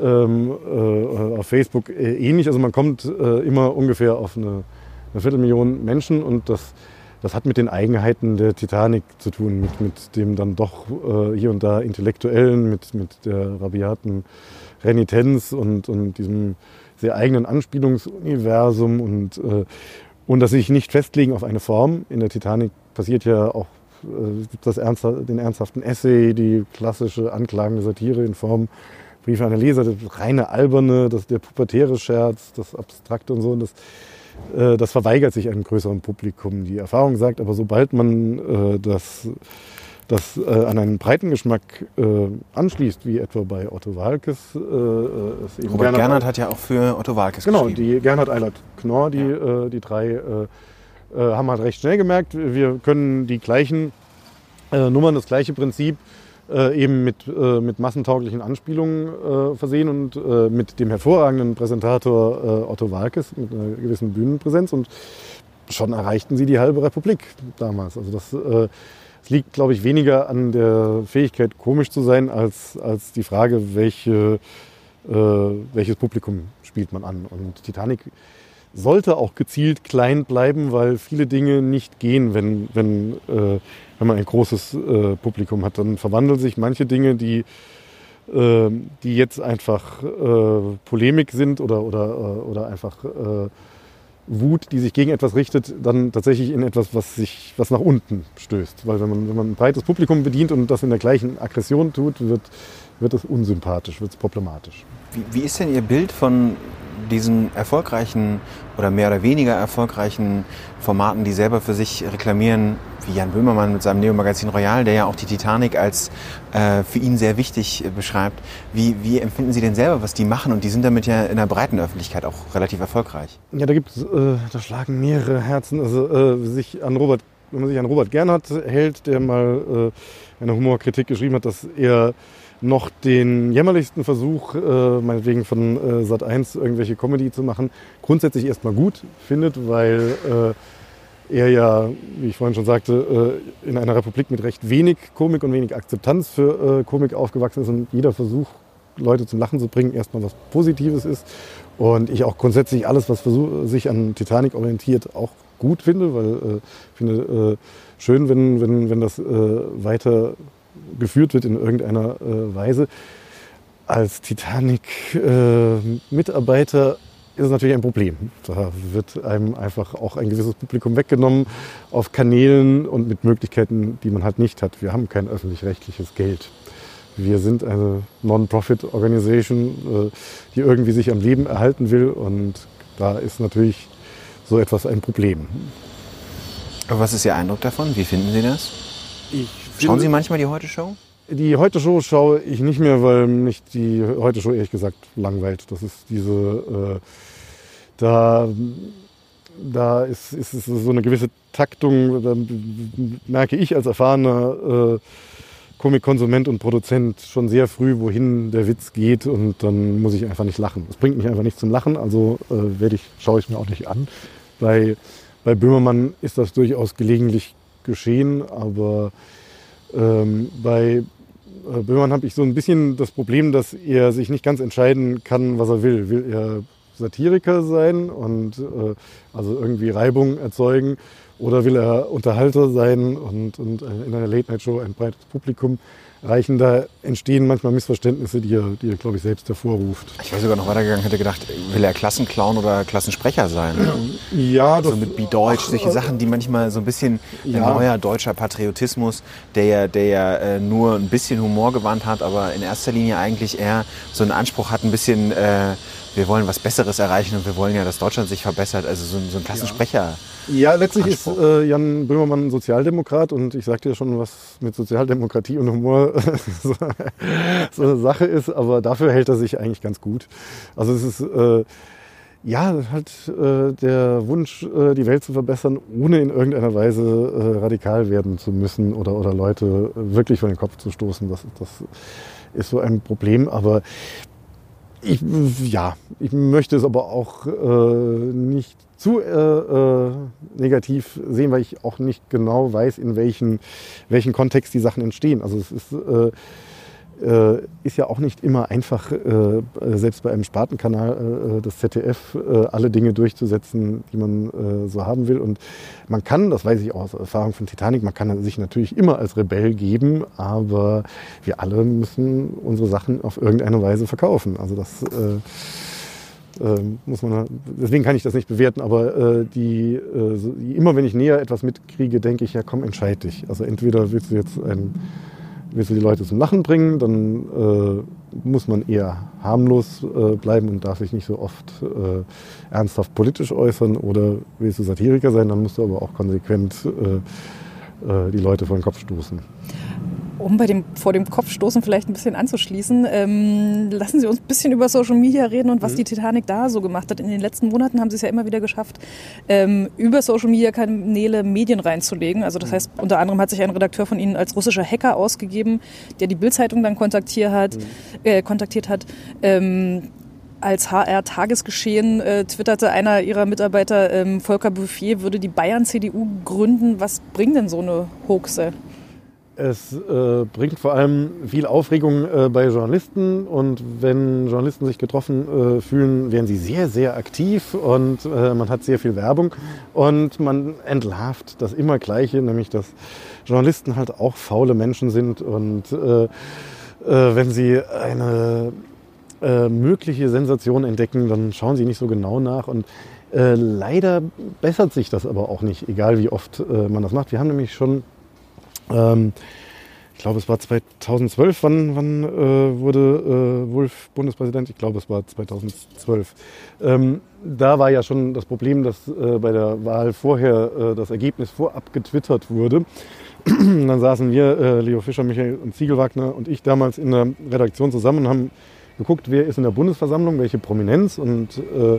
Ähm, äh, auf Facebook äh, ähnlich. Also man kommt äh, immer ungefähr auf eine, eine Viertelmillion Menschen und das, das hat mit den Eigenheiten der Titanic zu tun, mit, mit dem dann doch äh, hier und da Intellektuellen, mit, mit der rabiaten Renitenz und, und diesem sehr eigenen Anspielungsuniversum und, äh, und dass sie sich nicht festlegen auf eine Form. In der Titanic passiert ja auch äh, gibt das ernster, den ernsthaften Essay, die klassische anklagende Satire in Form Briefe an den Leser, das reine alberne, das, der pubertäre Scherz, das abstrakte und so. Und das, das verweigert sich einem größeren Publikum. Die Erfahrung sagt aber, sobald man äh, das, das äh, an einen breiten Geschmack äh, anschließt, wie etwa bei Otto Walkes, äh, äh, es eben Robert Gernhardt hat ja auch für Otto Walkes Genau, geschrieben. die Gernhard Eilert Knorr, die, äh, die drei äh, äh, haben halt recht schnell gemerkt, wir können die gleichen äh, Nummern, das gleiche Prinzip äh, eben mit, äh, mit massentauglichen Anspielungen äh, versehen und äh, mit dem hervorragenden Präsentator äh, Otto Walkes mit einer gewissen Bühnenpräsenz und schon erreichten sie die halbe Republik damals. Also das, äh, es liegt, glaube ich, weniger an der Fähigkeit, komisch zu sein, als, als die Frage, welche, äh, welches Publikum spielt man an. Und Titanic sollte auch gezielt klein bleiben, weil viele Dinge nicht gehen, wenn, wenn, äh, wenn man ein großes äh, Publikum hat. Dann verwandeln sich manche Dinge, die, äh, die jetzt einfach äh, Polemik sind oder, oder, äh, oder einfach äh, Wut, die sich gegen etwas richtet, dann tatsächlich in etwas, was sich, was nach unten stößt. Weil wenn man, wenn man ein breites Publikum bedient und das in der gleichen Aggression tut, wird, wird es unsympathisch, wird es problematisch. Wie, wie ist denn Ihr Bild von diesen erfolgreichen oder mehr oder weniger erfolgreichen Formaten, die selber für sich reklamieren, wie Jan Böhmermann mit seinem Neo-Magazin Royal, der ja auch die Titanic als äh, für ihn sehr wichtig äh, beschreibt. Wie, wie empfinden Sie denn selber, was die machen? Und die sind damit ja in der breiten Öffentlichkeit auch relativ erfolgreich. Ja, da gibt's, äh, da schlagen mehrere Herzen. Also äh, sich an Robert, wenn man sich an Robert Gernhardt hält, der mal äh, eine Humorkritik geschrieben hat, dass er noch den jämmerlichsten Versuch, äh, meinetwegen von äh, Sat1 irgendwelche Comedy zu machen, grundsätzlich erstmal gut findet, weil äh, er ja, wie ich vorhin schon sagte, äh, in einer Republik mit recht wenig Komik und wenig Akzeptanz für äh, Komik aufgewachsen ist und jeder Versuch, Leute zum Lachen zu bringen, erstmal was Positives ist. Und ich auch grundsätzlich alles, was versuch, sich an Titanic orientiert, auch gut finde, weil ich äh, finde schön, wenn, wenn, wenn das weiter geführt wird in irgendeiner äh, Weise. Als Titanic-Mitarbeiter ist es natürlich ein Problem. Da wird einem einfach auch ein gewisses Publikum weggenommen auf Kanälen und mit Möglichkeiten, die man halt nicht hat. Wir haben kein öffentlich-rechtliches Geld. Wir sind eine Non-Profit-Organisation, äh, die irgendwie sich am Leben erhalten will und da ist natürlich so etwas ein Problem. Aber was ist Ihr Eindruck davon? Wie finden Sie das? Ich Schauen Sie manchmal die Heute-Show? Die Heute-Show schaue ich nicht mehr, weil mich die Heute-Show ehrlich gesagt langweilt. Das ist diese, äh, da, da ist, ist es so eine gewisse Taktung, da merke ich als erfahrener äh, Komikkonsument und Produzent schon sehr früh, wohin der Witz geht und dann muss ich einfach nicht lachen. Es bringt mich einfach nicht zum Lachen, also äh, werde ich, schaue ich mir auch nicht an. Bei bei Böhmermann ist das durchaus gelegentlich geschehen, aber ähm, bei äh, Böhmermann habe ich so ein bisschen das Problem, dass er sich nicht ganz entscheiden kann, was er will. Will er Satiriker sein und äh, also irgendwie Reibung erzeugen oder will er Unterhalter sein und, und in einer Late-Night-Show ein breites Publikum reichen. Da entstehen manchmal Missverständnisse, die er, die er glaube ich, selbst hervorruft. Ich wäre sogar noch weitergegangen, hätte gedacht, will er Klassenclown oder Klassensprecher sein? Ja, So mit wie Deutsch, solche Sachen, die manchmal so ein bisschen Ja. ein neuer deutscher Patriotismus, der ja, der ja äh, nur ein bisschen Humor gewandt hat, aber in erster Linie eigentlich eher so einen Anspruch hat, ein bisschen, äh, wir wollen was Besseres erreichen und wir wollen ja, dass Deutschland sich verbessert. Also so, ein- so ein Klassensprecher. Ja, letztlich ist Anspruch. äh, Jan Böhmermann ein Sozialdemokrat und ich sagte ja schon, was mit Sozialdemokratie und Humor so, so eine Sache ist, aber dafür hält er sich eigentlich ganz gut. Also es ist äh, ja halt äh, der Wunsch, äh, die Welt zu verbessern, ohne in irgendeiner Weise äh, radikal werden zu müssen oder, oder Leute wirklich vor den Kopf zu stoßen. Das, das ist so ein Problem, aber ich, ja, ich möchte es aber auch äh, nicht zu äh, äh, negativ sehen, weil ich auch nicht genau weiß, in welchen, welchen Kontext die Sachen entstehen. Also es ist, äh, ist ja auch nicht immer einfach, äh, selbst bei einem Spartenkanal äh, des ZDF, äh, alle Dinge durchzusetzen, die man äh, so haben will. Und man kann, das weiß ich auch aus Erfahrung von Titanic, man kann sich natürlich immer als Rebell geben, aber wir alle müssen unsere Sachen auf irgendeine Weise verkaufen. Also das äh, äh, muss man, deswegen kann ich das nicht bewerten, aber äh, die, äh, immer wenn ich näher etwas mitkriege, denke ich, ja komm, entscheid dich. Also entweder willst du jetzt ein, willst du die Leute zum Lachen bringen, dann äh, muss man eher harmlos äh, bleiben und darf sich nicht so oft äh, ernsthaft politisch äußern oder willst du Satiriker sein, dann musst du aber auch konsequent äh, äh, die Leute vor den Kopf stoßen. Um bei dem vor dem Kopfstoßen vielleicht ein bisschen anzuschließen, ähm, lassen Sie uns ein bisschen über Social Media reden und was die Titanic da so gemacht hat. In den letzten Monaten haben Sie es ja immer wieder geschafft, ähm, über Social Media Kanäle Medien reinzulegen. Also das heißt, unter anderem hat sich ein Redakteur von Ihnen als russischer Hacker ausgegeben, der die Bildzeitung dann kontaktiert hat. Äh, kontaktiert hat. Ähm, als HR-Tagesgeschehen äh, twitterte einer ihrer Mitarbeiter, ähm, Volker Bouffier würde die Bayern-CDU gründen. Was bringt denn so eine Hoaxe? Es äh, bringt vor allem viel Aufregung äh, bei Journalisten und wenn Journalisten sich getroffen äh, fühlen, werden sie sehr, sehr aktiv und äh, man hat sehr viel Werbung und man entlarvt das immer Gleiche, nämlich dass Journalisten halt auch faule Menschen sind und äh, äh, wenn sie eine mögliche Sensation entdecken, dann schauen sie nicht so genau nach und leider bessert sich das aber auch nicht, egal wie oft man das macht. Wir haben nämlich schon ähm, ich glaube, es war 2012. Wann, wann äh, wurde äh, Wolf Bundespräsident? Ich glaube, es war 2012. Ähm, da war ja schon das Problem, dass äh, bei der Wahl vorher äh, das Ergebnis vorab getwittert wurde. Dann saßen wir, äh, Leo Fischer, Michael und Ziegelwagner und ich damals in der Redaktion zusammen und haben geguckt, wer ist in der Bundesversammlung, welche Prominenz und äh,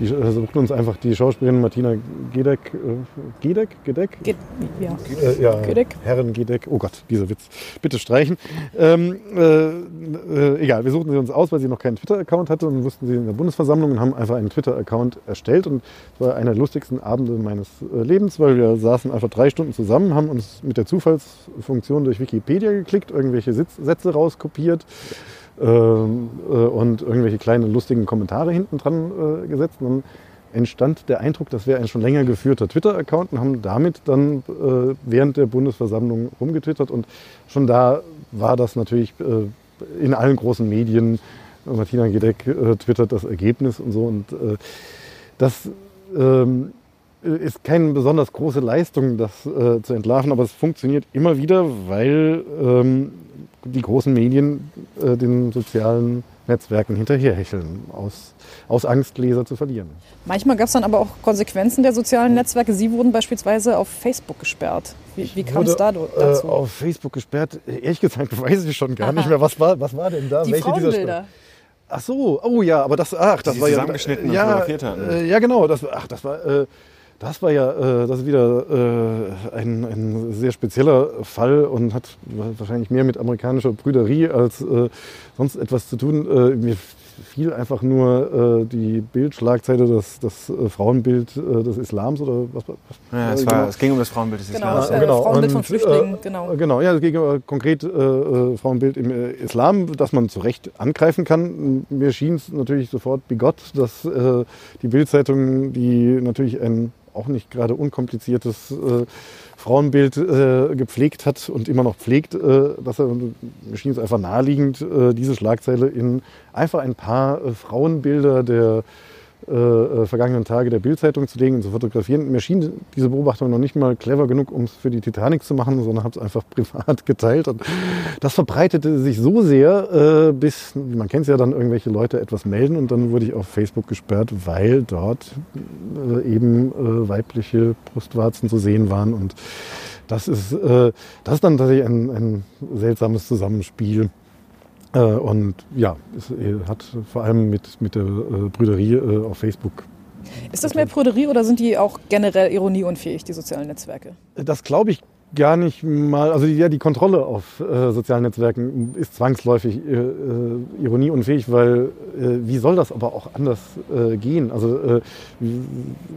die äh, suchten uns einfach die Schauspielerin Martina Gedeck, äh, Gedeck, Gedeck, Geht, ja. äh, ja, Gedeck. Herren Gedeck. Oh Gott, dieser Witz. Bitte streichen. Ähm, äh, äh, egal, wir suchten sie uns aus, weil sie noch keinen Twitter-Account hatte und wussten sie in der Bundesversammlung und haben einfach einen Twitter-Account erstellt. Und es war einer der lustigsten Abende meines äh, Lebens, weil wir saßen einfach drei Stunden zusammen, haben uns mit der Zufallsfunktion durch Wikipedia geklickt, irgendwelche Sitz Sätze rauskopiert. Ähm, äh, und irgendwelche kleinen lustigen Kommentare hinten dran äh, gesetzt. Und dann entstand der Eindruck, das wäre ein schon länger geführter Twitter-Account und haben damit dann äh, während der Bundesversammlung rumgetwittert. Und schon da war das natürlich äh, in allen großen Medien. Martina Gedeck äh, twittert das Ergebnis und so. Und äh, das ähm, ist keine besonders große Leistung, das äh, zu entlarven, aber es funktioniert immer wieder, weil ähm, die großen Medien äh, den sozialen Netzwerken hinterherhecheln, aus, aus Angst, Leser zu verlieren. Manchmal gab es dann aber auch Konsequenzen der sozialen Netzwerke. Sie wurden beispielsweise auf Facebook gesperrt. Wie, wie kam es da Äh, dazu? auf Facebook gesperrt. Ehrlich gesagt weiß ich schon gar nicht Aha. mehr, was war, was war denn da? die Welche dieser Frauenbilder. Ach so, oh ja, aber das, ach, das sie war ja, zusammengeschnitten und ja, fotografiert hatten. äh, ja genau, das, ach, das war, äh, das war ja, äh, das wieder äh, ein, ein sehr spezieller Fall und hat wahrscheinlich mehr mit amerikanischer Brüderie als äh, sonst etwas zu tun. Äh, mir fiel einfach nur äh, die Bildschlagzeile, das, das äh, Frauenbild äh, des Islams oder was? was Ja, es, äh, war, genau. es ging um das Frauenbild des Genau, Islams. äh, genau. Frauenbild von Und, Flüchtlingen, äh, genau. Genau, ja, es ging äh, konkret äh, äh, Frauenbild im äh, Islam, das man zu Recht angreifen kann. Mir schien es natürlich sofort bigott, dass äh, die Bildzeitung, die natürlich ein auch nicht gerade unkompliziertes äh, Frauenbild äh, gepflegt hat und immer noch pflegt, äh, dass er, schien es einfach naheliegend, äh, diese Schlagzeile in einfach ein paar äh, Frauenbilder der äh, äh, vergangenen Tage der Bildzeitung zu legen und zu fotografieren. Mir schien diese Beobachtung noch nicht mal clever genug, um es für die Titanic zu machen, sondern habe es einfach privat geteilt. Und das verbreitete sich so sehr, äh, bis, man kennt es ja dann, irgendwelche Leute etwas melden und dann wurde ich auf Facebook gesperrt, weil dort äh, eben äh, weibliche Brustwarzen zu sehen waren. Und das ist, äh, das ist dann tatsächlich ein, ein seltsames Zusammenspiel. Äh, und ja, es äh, hat vor allem mit, mit der äh, Brüderie äh, auf Facebook. Ist das mehr Prüderie oder sind die auch generell ironieunfähig, die sozialen Netzwerke? Das glaube ich gar nicht mal. Also ja, die Kontrolle auf äh, sozialen Netzwerken ist zwangsläufig äh, äh, ironieunfähig, weil äh, wie soll das aber auch anders äh, gehen? Also äh,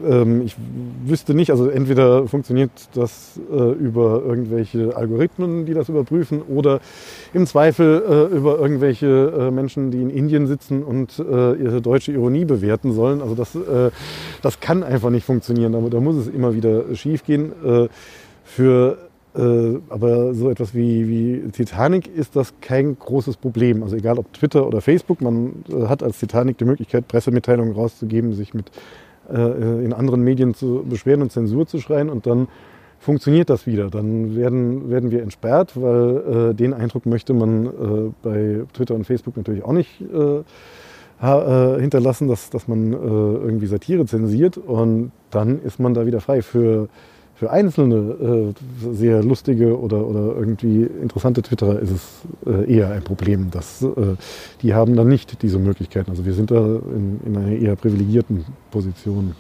ähm, ich wüsste nicht, also entweder funktioniert das über irgendwelche Algorithmen, die das überprüfen, oder im Zweifel über irgendwelche Menschen, die in Indien sitzen und ihre deutsche Ironie bewerten sollen. Also das, das kann einfach nicht funktionieren. Aber da muss es immer wieder schief gehen. Für aber so etwas wie, wie Titanic ist das kein großes Problem. Also egal ob Twitter oder Facebook, man äh, hat als Titanic die Möglichkeit, Pressemitteilungen rauszugeben, sich mit äh, in anderen Medien zu beschweren und Zensur zu schreien und dann funktioniert das wieder. Dann werden, werden wir entsperrt, weil äh, den Eindruck möchte man äh, bei Twitter und Facebook natürlich auch nicht äh, äh, hinterlassen, dass, dass man äh, irgendwie Satire zensiert und dann ist man da wieder frei. Für, für einzelne äh, sehr lustige oder, oder irgendwie interessante Twitterer ist es äh, eher ein Problem. Dass, äh, die haben dann nicht diese Möglichkeiten. Also wir sind da in, in einer eher privilegierten Position.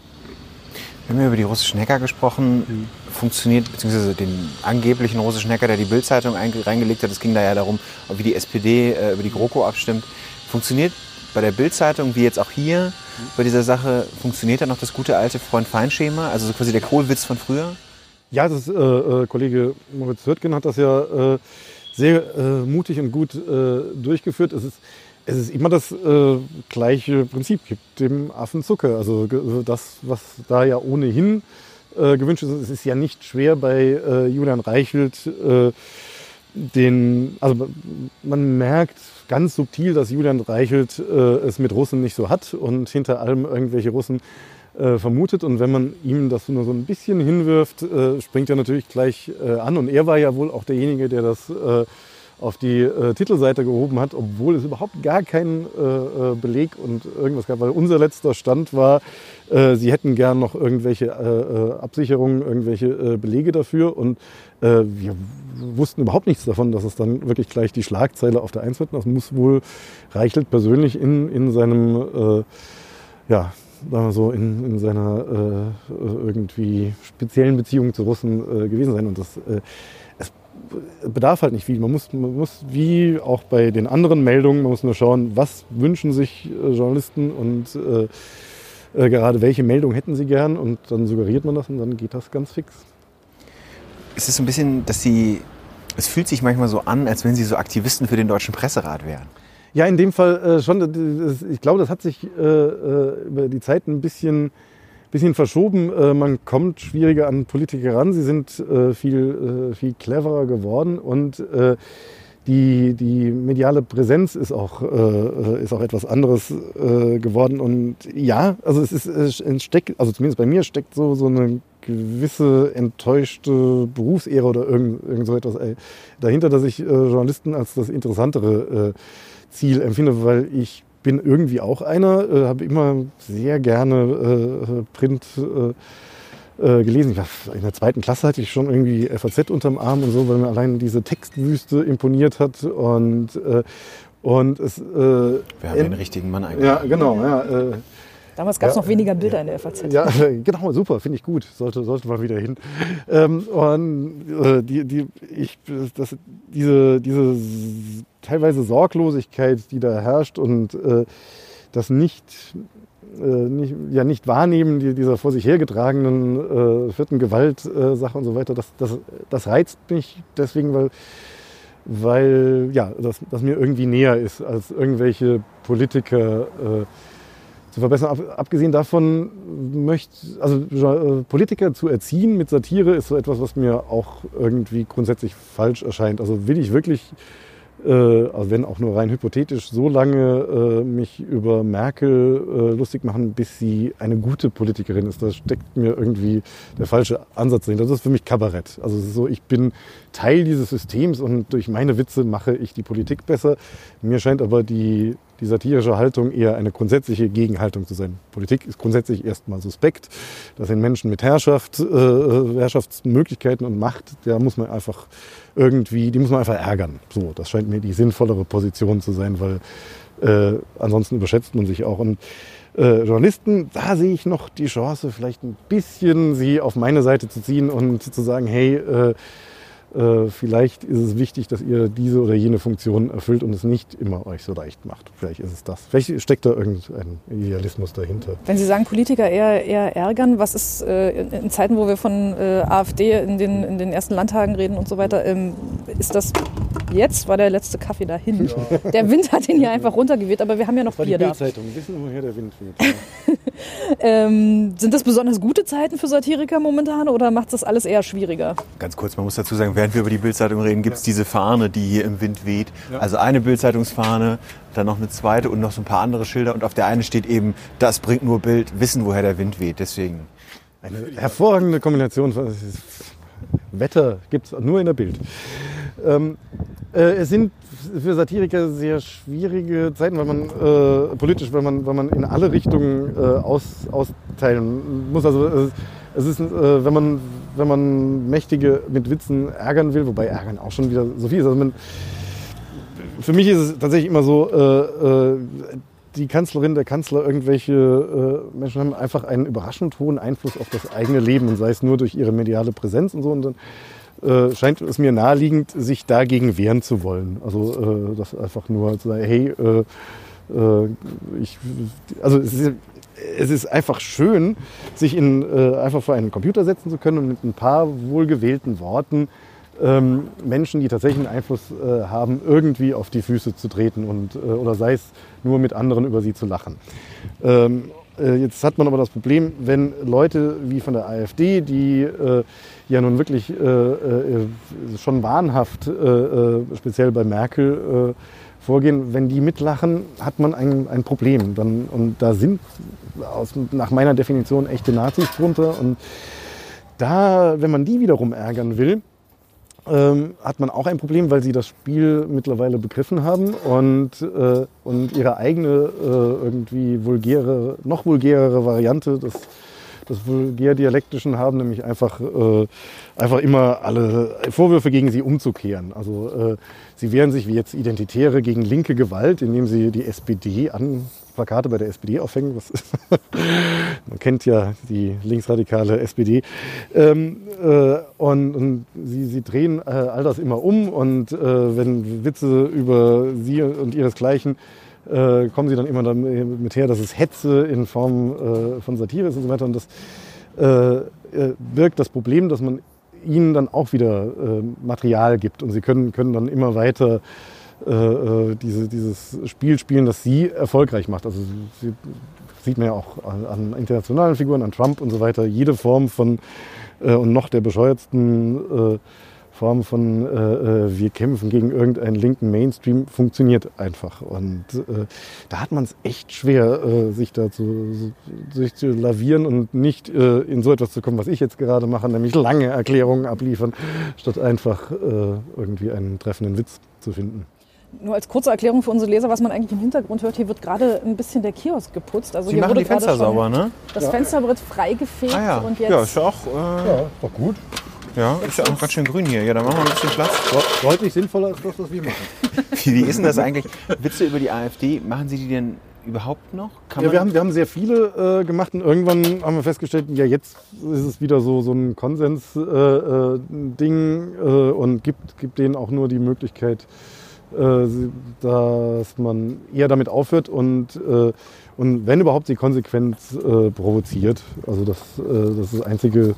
Wir haben ja über die russischen Hacker gesprochen. Funktioniert, beziehungsweise den angeblichen russischen Hacker, der die Bildzeitung einge- reingelegt hat, es ging da ja darum, wie die SPD äh, über die GroKo abstimmt. Funktioniert bei der Bildzeitung, wie jetzt auch hier, bei dieser Sache, funktioniert da noch das gute alte Freund-Feind-Schema? Also so quasi der Kohlwitz von früher? Ja, das äh, äh, Kollege Moritz Hürtgen hat das ja äh, sehr äh, mutig und gut äh, durchgeführt. Es ist, es ist immer das äh, gleiche Prinzip, gibt dem Affen Zucker. Also das, was da ja ohnehin äh, gewünscht ist, es ist ja nicht schwer bei äh, Julian Reichelt äh, den, also man merkt ganz subtil, dass Julian Reichelt äh, es mit Russen nicht so hat und hinter allem irgendwelche Russen äh, vermutet. Und wenn man ihm das nur so ein bisschen hinwirft, äh, springt er natürlich gleich äh, an. Und er war ja wohl auch derjenige, der das äh, auf die äh, Titelseite gehoben hat, obwohl es überhaupt gar keinen Beleg und irgendwas gab. Weil unser letzter Stand war, sie hätten gern noch irgendwelche Absicherungen, irgendwelche Belege dafür. Und wir wussten überhaupt nichts davon, dass es dann wirklich gleich die Schlagzeile auf der Eins wird. Das muss wohl Reichelt persönlich in, in seinem, ja, sagen wir so, in, in seiner äh, irgendwie speziellen Beziehung zu Russen äh, gewesen sein. Und das, äh, es bedarf halt nicht viel. Man muss, man muss, wie auch bei den anderen Meldungen, man muss nur schauen, was wünschen sich äh, Journalisten und äh, äh, gerade welche Meldung hätten sie gern und dann suggeriert man das und dann geht das ganz fix. Ist es so ein bisschen, dass sie, es fühlt sich manchmal so an, als wenn sie so Aktivisten für den Deutschen Presserat wären. Ja, in dem Fall äh, schon. Das, ich glaube, das hat sich äh, äh, über die Zeit ein bisschen, bisschen verschoben. Äh, man kommt schwieriger an Politiker ran. Sie sind äh, viel, äh, viel cleverer geworden und äh, die, die mediale Präsenz ist auch, äh, ist auch etwas anderes äh, geworden. Und ja, also es ist es steckt, also zumindest bei mir steckt so, so eine gewisse enttäuschte Berufsehre oder irgend, irgend so etwas äh, dahinter, dass ich äh, Journalisten als das interessantere äh, Ziel empfinde, weil ich bin irgendwie auch einer, äh, habe immer sehr gerne äh, Print äh, äh, gelesen. Ich war, in der zweiten Klasse hatte ich schon irgendwie FAZ unterm Arm und so, weil mir allein diese Textwüste imponiert hat und äh, und es. Äh, Wir haben den richtigen Mann eigentlich. ja, genau. Ja, äh, Damals gab es Ja. noch weniger Bilder in der FAZ. ja, genau, super, finde ich gut. Sollte, sollte mal wieder hin. Ähm, und äh, die, die, ich, das, diese, diese teilweise Sorglosigkeit, die da herrscht und äh, das nicht, äh, nicht, ja, nicht wahrnehmen die, dieser vor sich hergetragenen äh, vierten Gewaltsache und so weiter, das, das, das reizt mich deswegen, weil, weil ja, das, das mir irgendwie näher ist als irgendwelche Politiker. Äh, zu verbessern. Ab, abgesehen davon möchte, also äh, Politiker zu erziehen mit Satire ist so etwas, was mir auch irgendwie grundsätzlich falsch erscheint. Also will ich wirklich äh, also wenn auch nur rein hypothetisch, so lange äh, mich über Merkel äh, lustig machen, bis sie eine gute Politikerin ist. Da steckt mir irgendwie der falsche Ansatz dahinter. Das ist für mich Kabarett. Also so, ich bin Teil dieses Systems und durch meine Witze mache ich die Politik besser. Mir scheint aber die, die satirische Haltung eher eine grundsätzliche Gegenhaltung zu sein. Politik ist grundsätzlich erstmal suspekt. Das sind Menschen mit Herrschaft, äh, Herrschaftsmöglichkeiten und Macht. Da muss man einfach irgendwie, die muss man einfach ärgern. So, das scheint mir die sinnvollere Position zu sein, weil äh, ansonsten überschätzt man sich auch. Und äh, Journalisten, da sehe ich noch die Chance, vielleicht ein bisschen sie auf meine Seite zu ziehen und zu sagen, hey, äh, äh, vielleicht ist es wichtig, dass ihr diese oder jene Funktion erfüllt und es nicht immer euch so leicht macht. Vielleicht ist es das. Vielleicht steckt da irgendein Idealismus dahinter. Wenn Sie sagen, Politiker eher, eher ärgern, was ist äh, in, in, Zeiten, wo wir von äh, AfD in den, in den ersten Landtagen reden und so weiter, ähm, ist das jetzt war der letzte Kaffee dahin. Ja. Der Wind hat ihn hier einfach runtergeweht, aber wir haben ja noch das war Bier die da. Zeitung. Wissen, woher der Wind weht. ähm, sind das besonders gute Zeiten für Satiriker momentan oder macht das alles eher schwieriger? Ganz kurz, man muss dazu sagen, während wir über die Bildzeitung reden, gibt es diese Fahne, die hier im Wind weht. Also eine Bildzeitungsfahne, dann noch eine zweite und noch so ein paar andere Schilder. Und auf der einen steht eben, das bringt nur Bild, wissen, woher der Wind weht. Deswegen. Eine hervorragende Kombination. Wetter gibt es nur in der Bild. Ähm, äh, es sind für Satiriker sehr schwierige Zeiten, weil man äh, politisch, weil man, weil man in alle Richtungen äh, aus, austeilen muss. Also äh, es ist, äh, wenn man wenn man Mächtige mit Witzen ärgern will, wobei ärgern auch schon wieder so viel ist. Also man, für mich ist es tatsächlich immer so, äh, die Kanzlerin, der Kanzler, irgendwelche äh, Menschen haben einfach einen überraschend hohen Einfluss auf das eigene Leben und sei es nur durch ihre mediale Präsenz und so. Und dann äh, scheint es mir naheliegend, sich dagegen wehren zu wollen. Also äh, das einfach nur zu sagen, hey, äh, äh, ich, also es ist, es ist einfach schön, sich in, äh, einfach vor einen Computer setzen zu können und mit ein paar wohlgewählten Worten ähm, Menschen, die tatsächlich einen Einfluss haben, irgendwie auf die Füße zu treten und, oder sei es nur mit anderen über sie zu lachen. Ähm, äh, jetzt hat man aber das Problem, wenn Leute wie von der AfD, die äh, ja nun wirklich äh, äh, schon wahnhaft, speziell bei Merkel, vorgehen, wenn die mitlachen, hat man ein, ein Problem. Dann, und da sind aus, nach meiner Definition echte Nazis drunter. Und da, wenn man die wiederum ärgern will, ähm, hat man auch ein Problem, weil sie das Spiel mittlerweile begriffen haben und, äh, und ihre eigene äh, irgendwie vulgäre, noch vulgärere Variante des, des vulgär-dialektischen haben, nämlich einfach, äh, einfach immer alle Vorwürfe gegen sie umzukehren. Also äh, sie wehren sich wie jetzt Identitäre gegen linke Gewalt, indem sie die SPD an Plakate bei der SPD aufhängen. Was Man kennt ja die linksradikale SPD. Ähm, äh, und, und sie, sie, drehen äh, all das immer um und äh, wenn Witze über sie und ihresgleichen äh, kommen sie dann immer damit her, dass es Hetze in Form äh, von Satire ist und so weiter. Und das äh, birgt das Problem, dass man ihnen dann auch wieder Material gibt und sie können, können dann immer weiter äh, äh, diese, dieses Spiel spielen, das sie erfolgreich macht. Also sie, sieht man ja auch an, an, internationalen Figuren, an Trump und so weiter. Jede Form von äh, und noch der bescheuertsten äh, Form von äh, äh, wir kämpfen gegen irgendeinen linken Mainstream funktioniert einfach. Und da hat man es echt schwer, sich da zu, sich zu lavieren und nicht in so etwas zu kommen, was ich jetzt gerade mache, nämlich lange Erklärungen abliefern, statt einfach irgendwie einen treffenden Witz zu finden. Nur als kurze Erklärung für unsere Leser, was man eigentlich im Hintergrund hört, hier wird gerade ein bisschen der Kiosk geputzt. Also Sie hier machen wurde die Fenster sauber, ne? Das Ja. Fenster wird freigefegt Ah ja. und jetzt ja, ist ja auch, äh, Ja, doch gut. Ja, ist ja auch ganz schön grün hier. Ja, dann machen wir ein bisschen Platz. De- Deutlich sinnvoller als das, was wir machen. Wie, wie ist denn das eigentlich? Witze über die AfD, machen Sie die denn überhaupt noch? Kann Ja, wir haben, wir haben sehr viele äh, gemacht und irgendwann haben wir festgestellt, ja jetzt ist es wieder so, so ein Konsens-Ding äh, äh, äh, und gibt, gibt denen auch nur die Möglichkeit, äh, dass man eher damit aufhört und, äh, und wenn überhaupt, sie konsequent äh, provoziert. Also das, das ist das Einzige,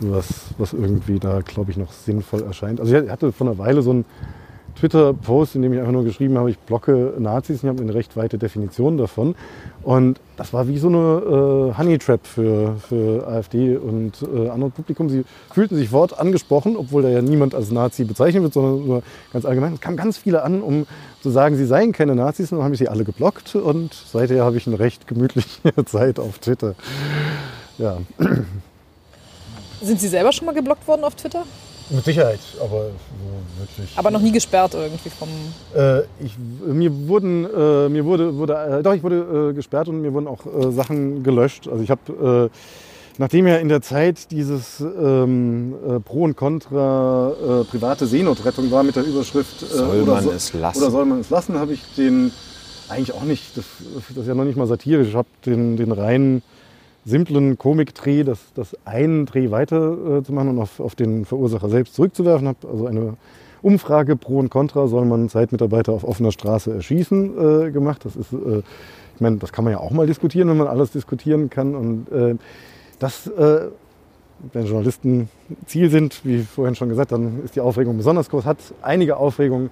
was, was irgendwie da, glaube ich, noch sinnvoll erscheint. Also ich hatte vor einer Weile so einen Twitter-Post, in dem ich einfach nur geschrieben habe, ich blocke Nazis. Ich habe eine recht weite Definition davon. Und das war wie so eine äh, Honey Trap für, für AfD und äh, anderes Publikum. Sie fühlten sich fort angesprochen, obwohl da ja niemand als Nazi bezeichnet wird, sondern nur ganz allgemein. Es kamen ganz viele an, um zu sagen, sie seien keine Nazis. Und dann habe ich sie alle geblockt. Und seither habe ich eine recht gemütliche Zeit auf Twitter. Ja, Sind Sie selber schon mal geblockt worden auf Twitter? mit Sicherheit, aber so wirklich. Aber noch nie gesperrt irgendwie vom. Äh, ich, mir wurden, äh, mir wurde, wurde äh, doch, ich wurde äh, gesperrt und mir wurden auch äh, Sachen gelöscht. Also ich habe, äh, nachdem ja in der Zeit dieses ähm, äh, Pro und Contra äh, private Seenotrettung war mit der Überschrift äh, Soll oder man so- es lassen? Oder soll man es lassen, habe ich den eigentlich auch nicht, das, das ist ja noch nicht mal satirisch, ich habe den, den reinen simplen Komikdreh, das, das einen Dreh weiter äh, zu machen und auf, auf den Verursacher selbst zurückzuwerfen. Habe also eine Umfrage pro und contra, soll man Zeitmitarbeiter auf offener Straße erschießen, äh, gemacht. Das ist, äh, ich meine, das kann man ja auch mal diskutieren, wenn man alles diskutieren kann. Und äh, das, äh, wenn Journalisten Ziel sind, wie vorhin schon gesagt, dann ist die Aufregung besonders groß, hat einige Aufregung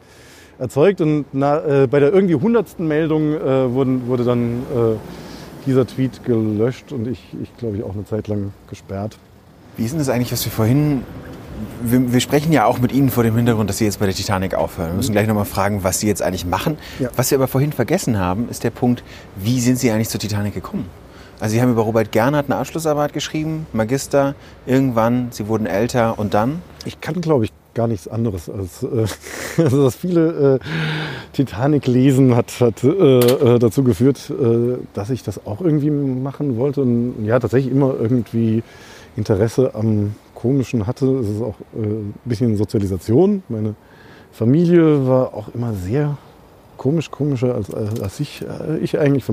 erzeugt und na, äh, bei der irgendwie hundertsten Meldung äh, wurden, wurde dann äh, dieser Tweet gelöscht und ich, ich glaube ich, auch eine Zeit lang gesperrt. Wie ist denn das eigentlich, was wir vorhin... Wir, wir sprechen ja auch mit Ihnen vor dem Hintergrund, dass Sie jetzt bei der Titanic aufhören. Wir müssen gleich nochmal fragen, was Sie jetzt eigentlich machen. Ja. Was Sie aber vorhin vergessen haben, ist der Punkt, wie sind Sie eigentlich zur Titanic gekommen? Also Sie haben über Robert Gernhardt eine Abschlussarbeit geschrieben, Magister, irgendwann, Sie wurden älter und dann? Ich kann, glaube ich, gar nichts anderes als äh, also das viele äh, Titanic lesen hat, hat äh, äh, dazu geführt, äh, dass ich das auch irgendwie machen wollte und ja tatsächlich immer irgendwie Interesse am Komischen hatte. Es ist auch äh, ein bisschen Sozialisation. Meine Familie war auch immer sehr komisch, komischer als, als ich, ich eigentlich.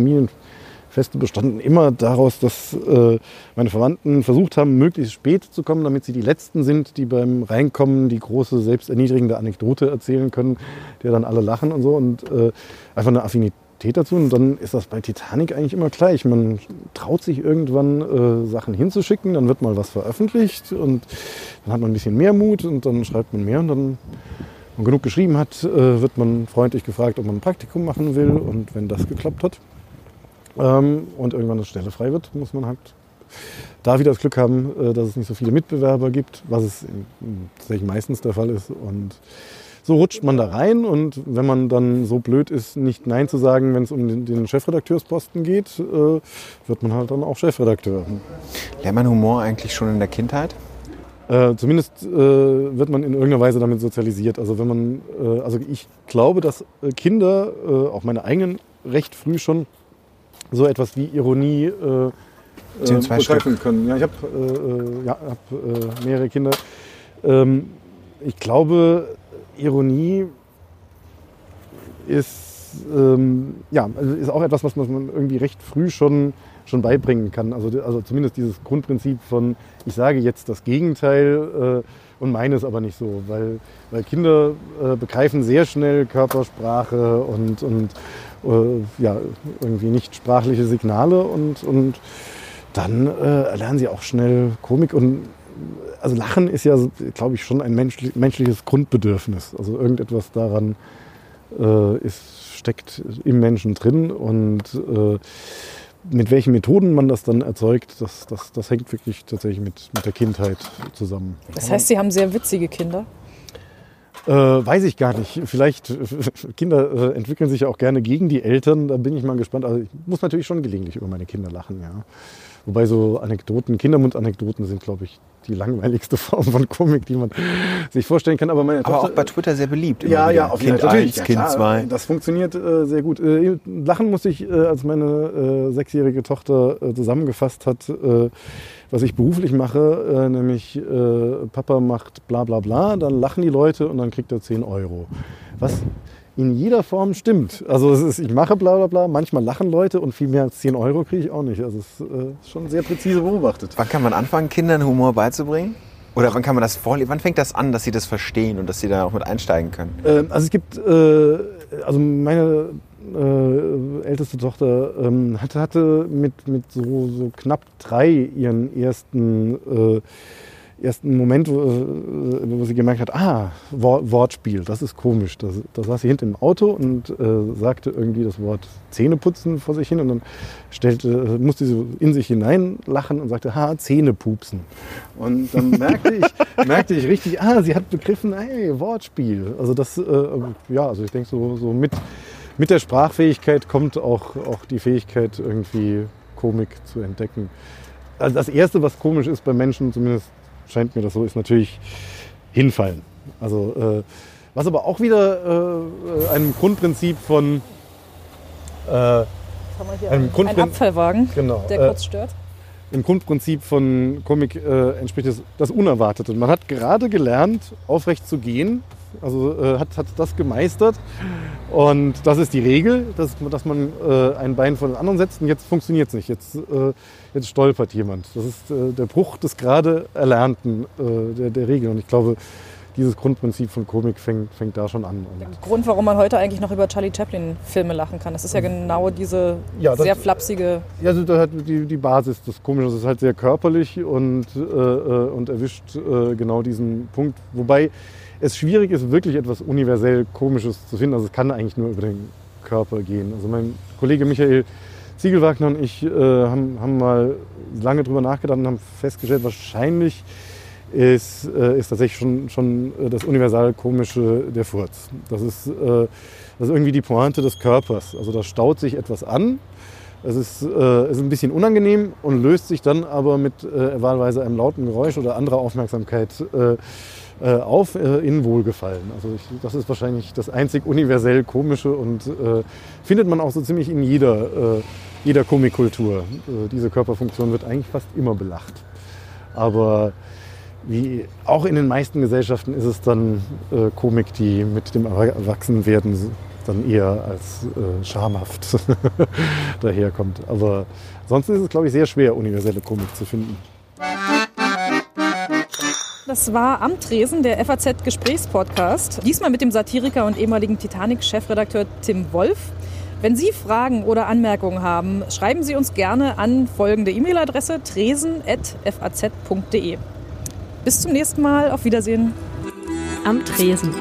Familienfeste bestanden immer daraus, dass äh, meine Verwandten versucht haben, möglichst spät zu kommen, damit sie die Letzten sind, die beim Reinkommen die große, selbsterniedrigende Anekdote erzählen können, der dann alle lachen und so. Und äh, einfach eine Affinität dazu. Und dann ist das bei Titanic eigentlich immer gleich. Man traut sich irgendwann äh, Sachen hinzuschicken, dann wird mal was veröffentlicht und dann hat man ein bisschen mehr Mut und dann schreibt man mehr und dann wenn man genug geschrieben hat, äh, wird man freundlich gefragt, ob man ein Praktikum machen will. Und wenn das geklappt hat ähm, und irgendwann eine Stelle frei wird, muss man halt da wieder das Glück haben, äh, dass es nicht so viele Mitbewerber gibt, was es tatsächlich meistens der Fall ist. Und so rutscht man da rein und wenn man dann so blöd ist, nicht Nein zu sagen, wenn es um den, den Chefredakteursposten geht, äh, wird man halt dann auch Chefredakteur. Lernt man Humor eigentlich schon in der Kindheit? Äh, zumindest äh, wird man in irgendeiner Weise damit sozialisiert. Also wenn man, äh, also ich glaube, dass äh, Kinder, auch meine eigenen, recht früh schon so etwas wie Ironie äh, äh, begreifen können. Ja, ich habe äh, äh, ja, hab, äh, mehrere Kinder. Ähm, ich glaube, Ironie ist, ähm, ja, also ist auch etwas, was man irgendwie recht früh schon, schon beibringen kann. Also, also zumindest dieses Grundprinzip von, ich sage jetzt das Gegenteil äh, und meine es aber nicht so. Weil, weil Kinder äh, begreifen sehr schnell Körpersprache und, und äh, ja, irgendwie nicht sprachliche Signale und, und dann äh, erlernen sie auch schnell Komik und also Lachen ist ja, glaube ich, schon ein menschli menschliches Grundbedürfnis. Also irgendetwas daran äh, ist, steckt im Menschen drin und äh, mit welchen Methoden man das dann erzeugt, das, das, das hängt wirklich tatsächlich mit, mit der Kindheit zusammen. Das heißt, Sie haben sehr witzige Kinder. Äh, weiß ich gar nicht. Vielleicht, äh, Kinder äh, entwickeln sich ja auch gerne gegen die Eltern. Da bin ich mal gespannt. Also ich muss natürlich schon gelegentlich über meine Kinder lachen, ja. Wobei so Anekdoten, Kindermund-Anekdoten sind, glaube ich, die langweiligste Form von Komik, die man sich vorstellen kann. Aber meine Aber Tochter, auch bei Twitter sehr beliebt. ja, wieder. ja, auf jeden Kind Fall. 1, Ja, Kind klar, 2. Das funktioniert äh, sehr gut. Äh, lachen musste ich, äh, als meine äh, sechsjährige Tochter äh, zusammengefasst hat, äh, was ich beruflich mache, nämlich Papa macht bla bla bla, dann lachen die Leute und dann kriegt er 10 Euro. Was in jeder Form stimmt. Also ist, ich mache bla bla bla, manchmal lachen Leute und viel mehr als 10 Euro kriege ich auch nicht. Also es ist äh, schon sehr präzise beobachtet. Wann kann man anfangen, Kindern Humor beizubringen? Oder wann kann man das vorlesen? Wann fängt das an, dass Sie das verstehen und dass Sie da auch mit einsteigen können? Ähm, also es gibt, äh, also meine äh, älteste Tochter ähm, hatte, hatte mit, mit so, so knapp drei ihren ersten, äh, ersten Moment, wo, äh, wo sie gemerkt hat, ah, Wor Wortspiel, das ist komisch. Da, da saß sie hinten im Auto und äh, sagte irgendwie das Wort Zähneputzen vor sich hin und dann stellte, musste sie in sich hinein lachen und sagte, ha, Zähnepupsen. Und dann merkte ich, merkte ich richtig, ah, sie hat begriffen, hey, Wortspiel. Also das, äh, ja, also ich denke so, so mit mit der Sprachfähigkeit kommt auch, auch die Fähigkeit, irgendwie Komik zu entdecken. Also das Erste, was komisch ist bei Menschen, zumindest scheint mir das so, ist natürlich hinfallen. Also, äh, was aber auch wieder äh, einem Grundprinzip von äh, einem einen Abfallwagen, genau, der kurz stört. Im Grundprinzip von Komik äh, entspricht das, das Unerwartete. Man hat gerade gelernt, aufrecht zu gehen also äh, hat, hat das gemeistert. Und das ist die Regel, dass, dass man äh, ein Bein vor den anderen setzt und jetzt funktioniert es nicht. Jetzt, äh, jetzt stolpert jemand. Das ist äh, der Bruch des gerade Erlernten äh, der, der Regel. Und ich glaube, dieses Grundprinzip von Komik fängt, fängt da schon an. Der Grund, warum man heute eigentlich noch über Charlie Chaplin-Filme lachen kann, das ist ja genau diese ja, das, sehr flapsige. Ja, also da hat die, die Basis des Komischen. Das ist halt sehr körperlich und, äh, und erwischt genau diesen Punkt. Wobei es schwierig ist, wirklich etwas universell Komisches zu finden. Also es kann eigentlich nur über den Körper gehen. Also mein Kollege Michael Ziegelwagner und ich äh, haben, haben, mal lange drüber nachgedacht und haben festgestellt, wahrscheinlich ist, äh, ist tatsächlich schon, schon äh, das universal Komische der Furz. Das ist, äh, das ist irgendwie die Pointe des Körpers. Also da staut sich etwas an. Es ist, äh, ist ein bisschen unangenehm und löst sich dann aber mit äh, wahlweise einem lauten Geräusch oder anderer Aufmerksamkeit äh, auf äh, in Wohlgefallen. Also ich, das ist wahrscheinlich das einzig universell Komische und äh, findet man auch so ziemlich in jeder, äh, jeder Komikkultur. Äh, diese Körperfunktion wird eigentlich fast immer belacht. Aber wie auch in den meisten Gesellschaften ist es dann äh, Komik, die mit dem Erwachsenwerden dann eher als schamhaft daherkommt. Aber sonst ist es, glaube ich, sehr schwer, universelle Komik zu finden. Das war am Tresen der FAZ Gesprächspodcast. Diesmal mit dem Satiriker und ehemaligen Titanic-Chefredakteur Tim Wolf. Wenn Sie Fragen oder Anmerkungen haben, schreiben Sie uns gerne an folgende E-Mail-Adresse tresen.faz.de. Bis zum nächsten Mal. Auf Wiedersehen. Am Tresen.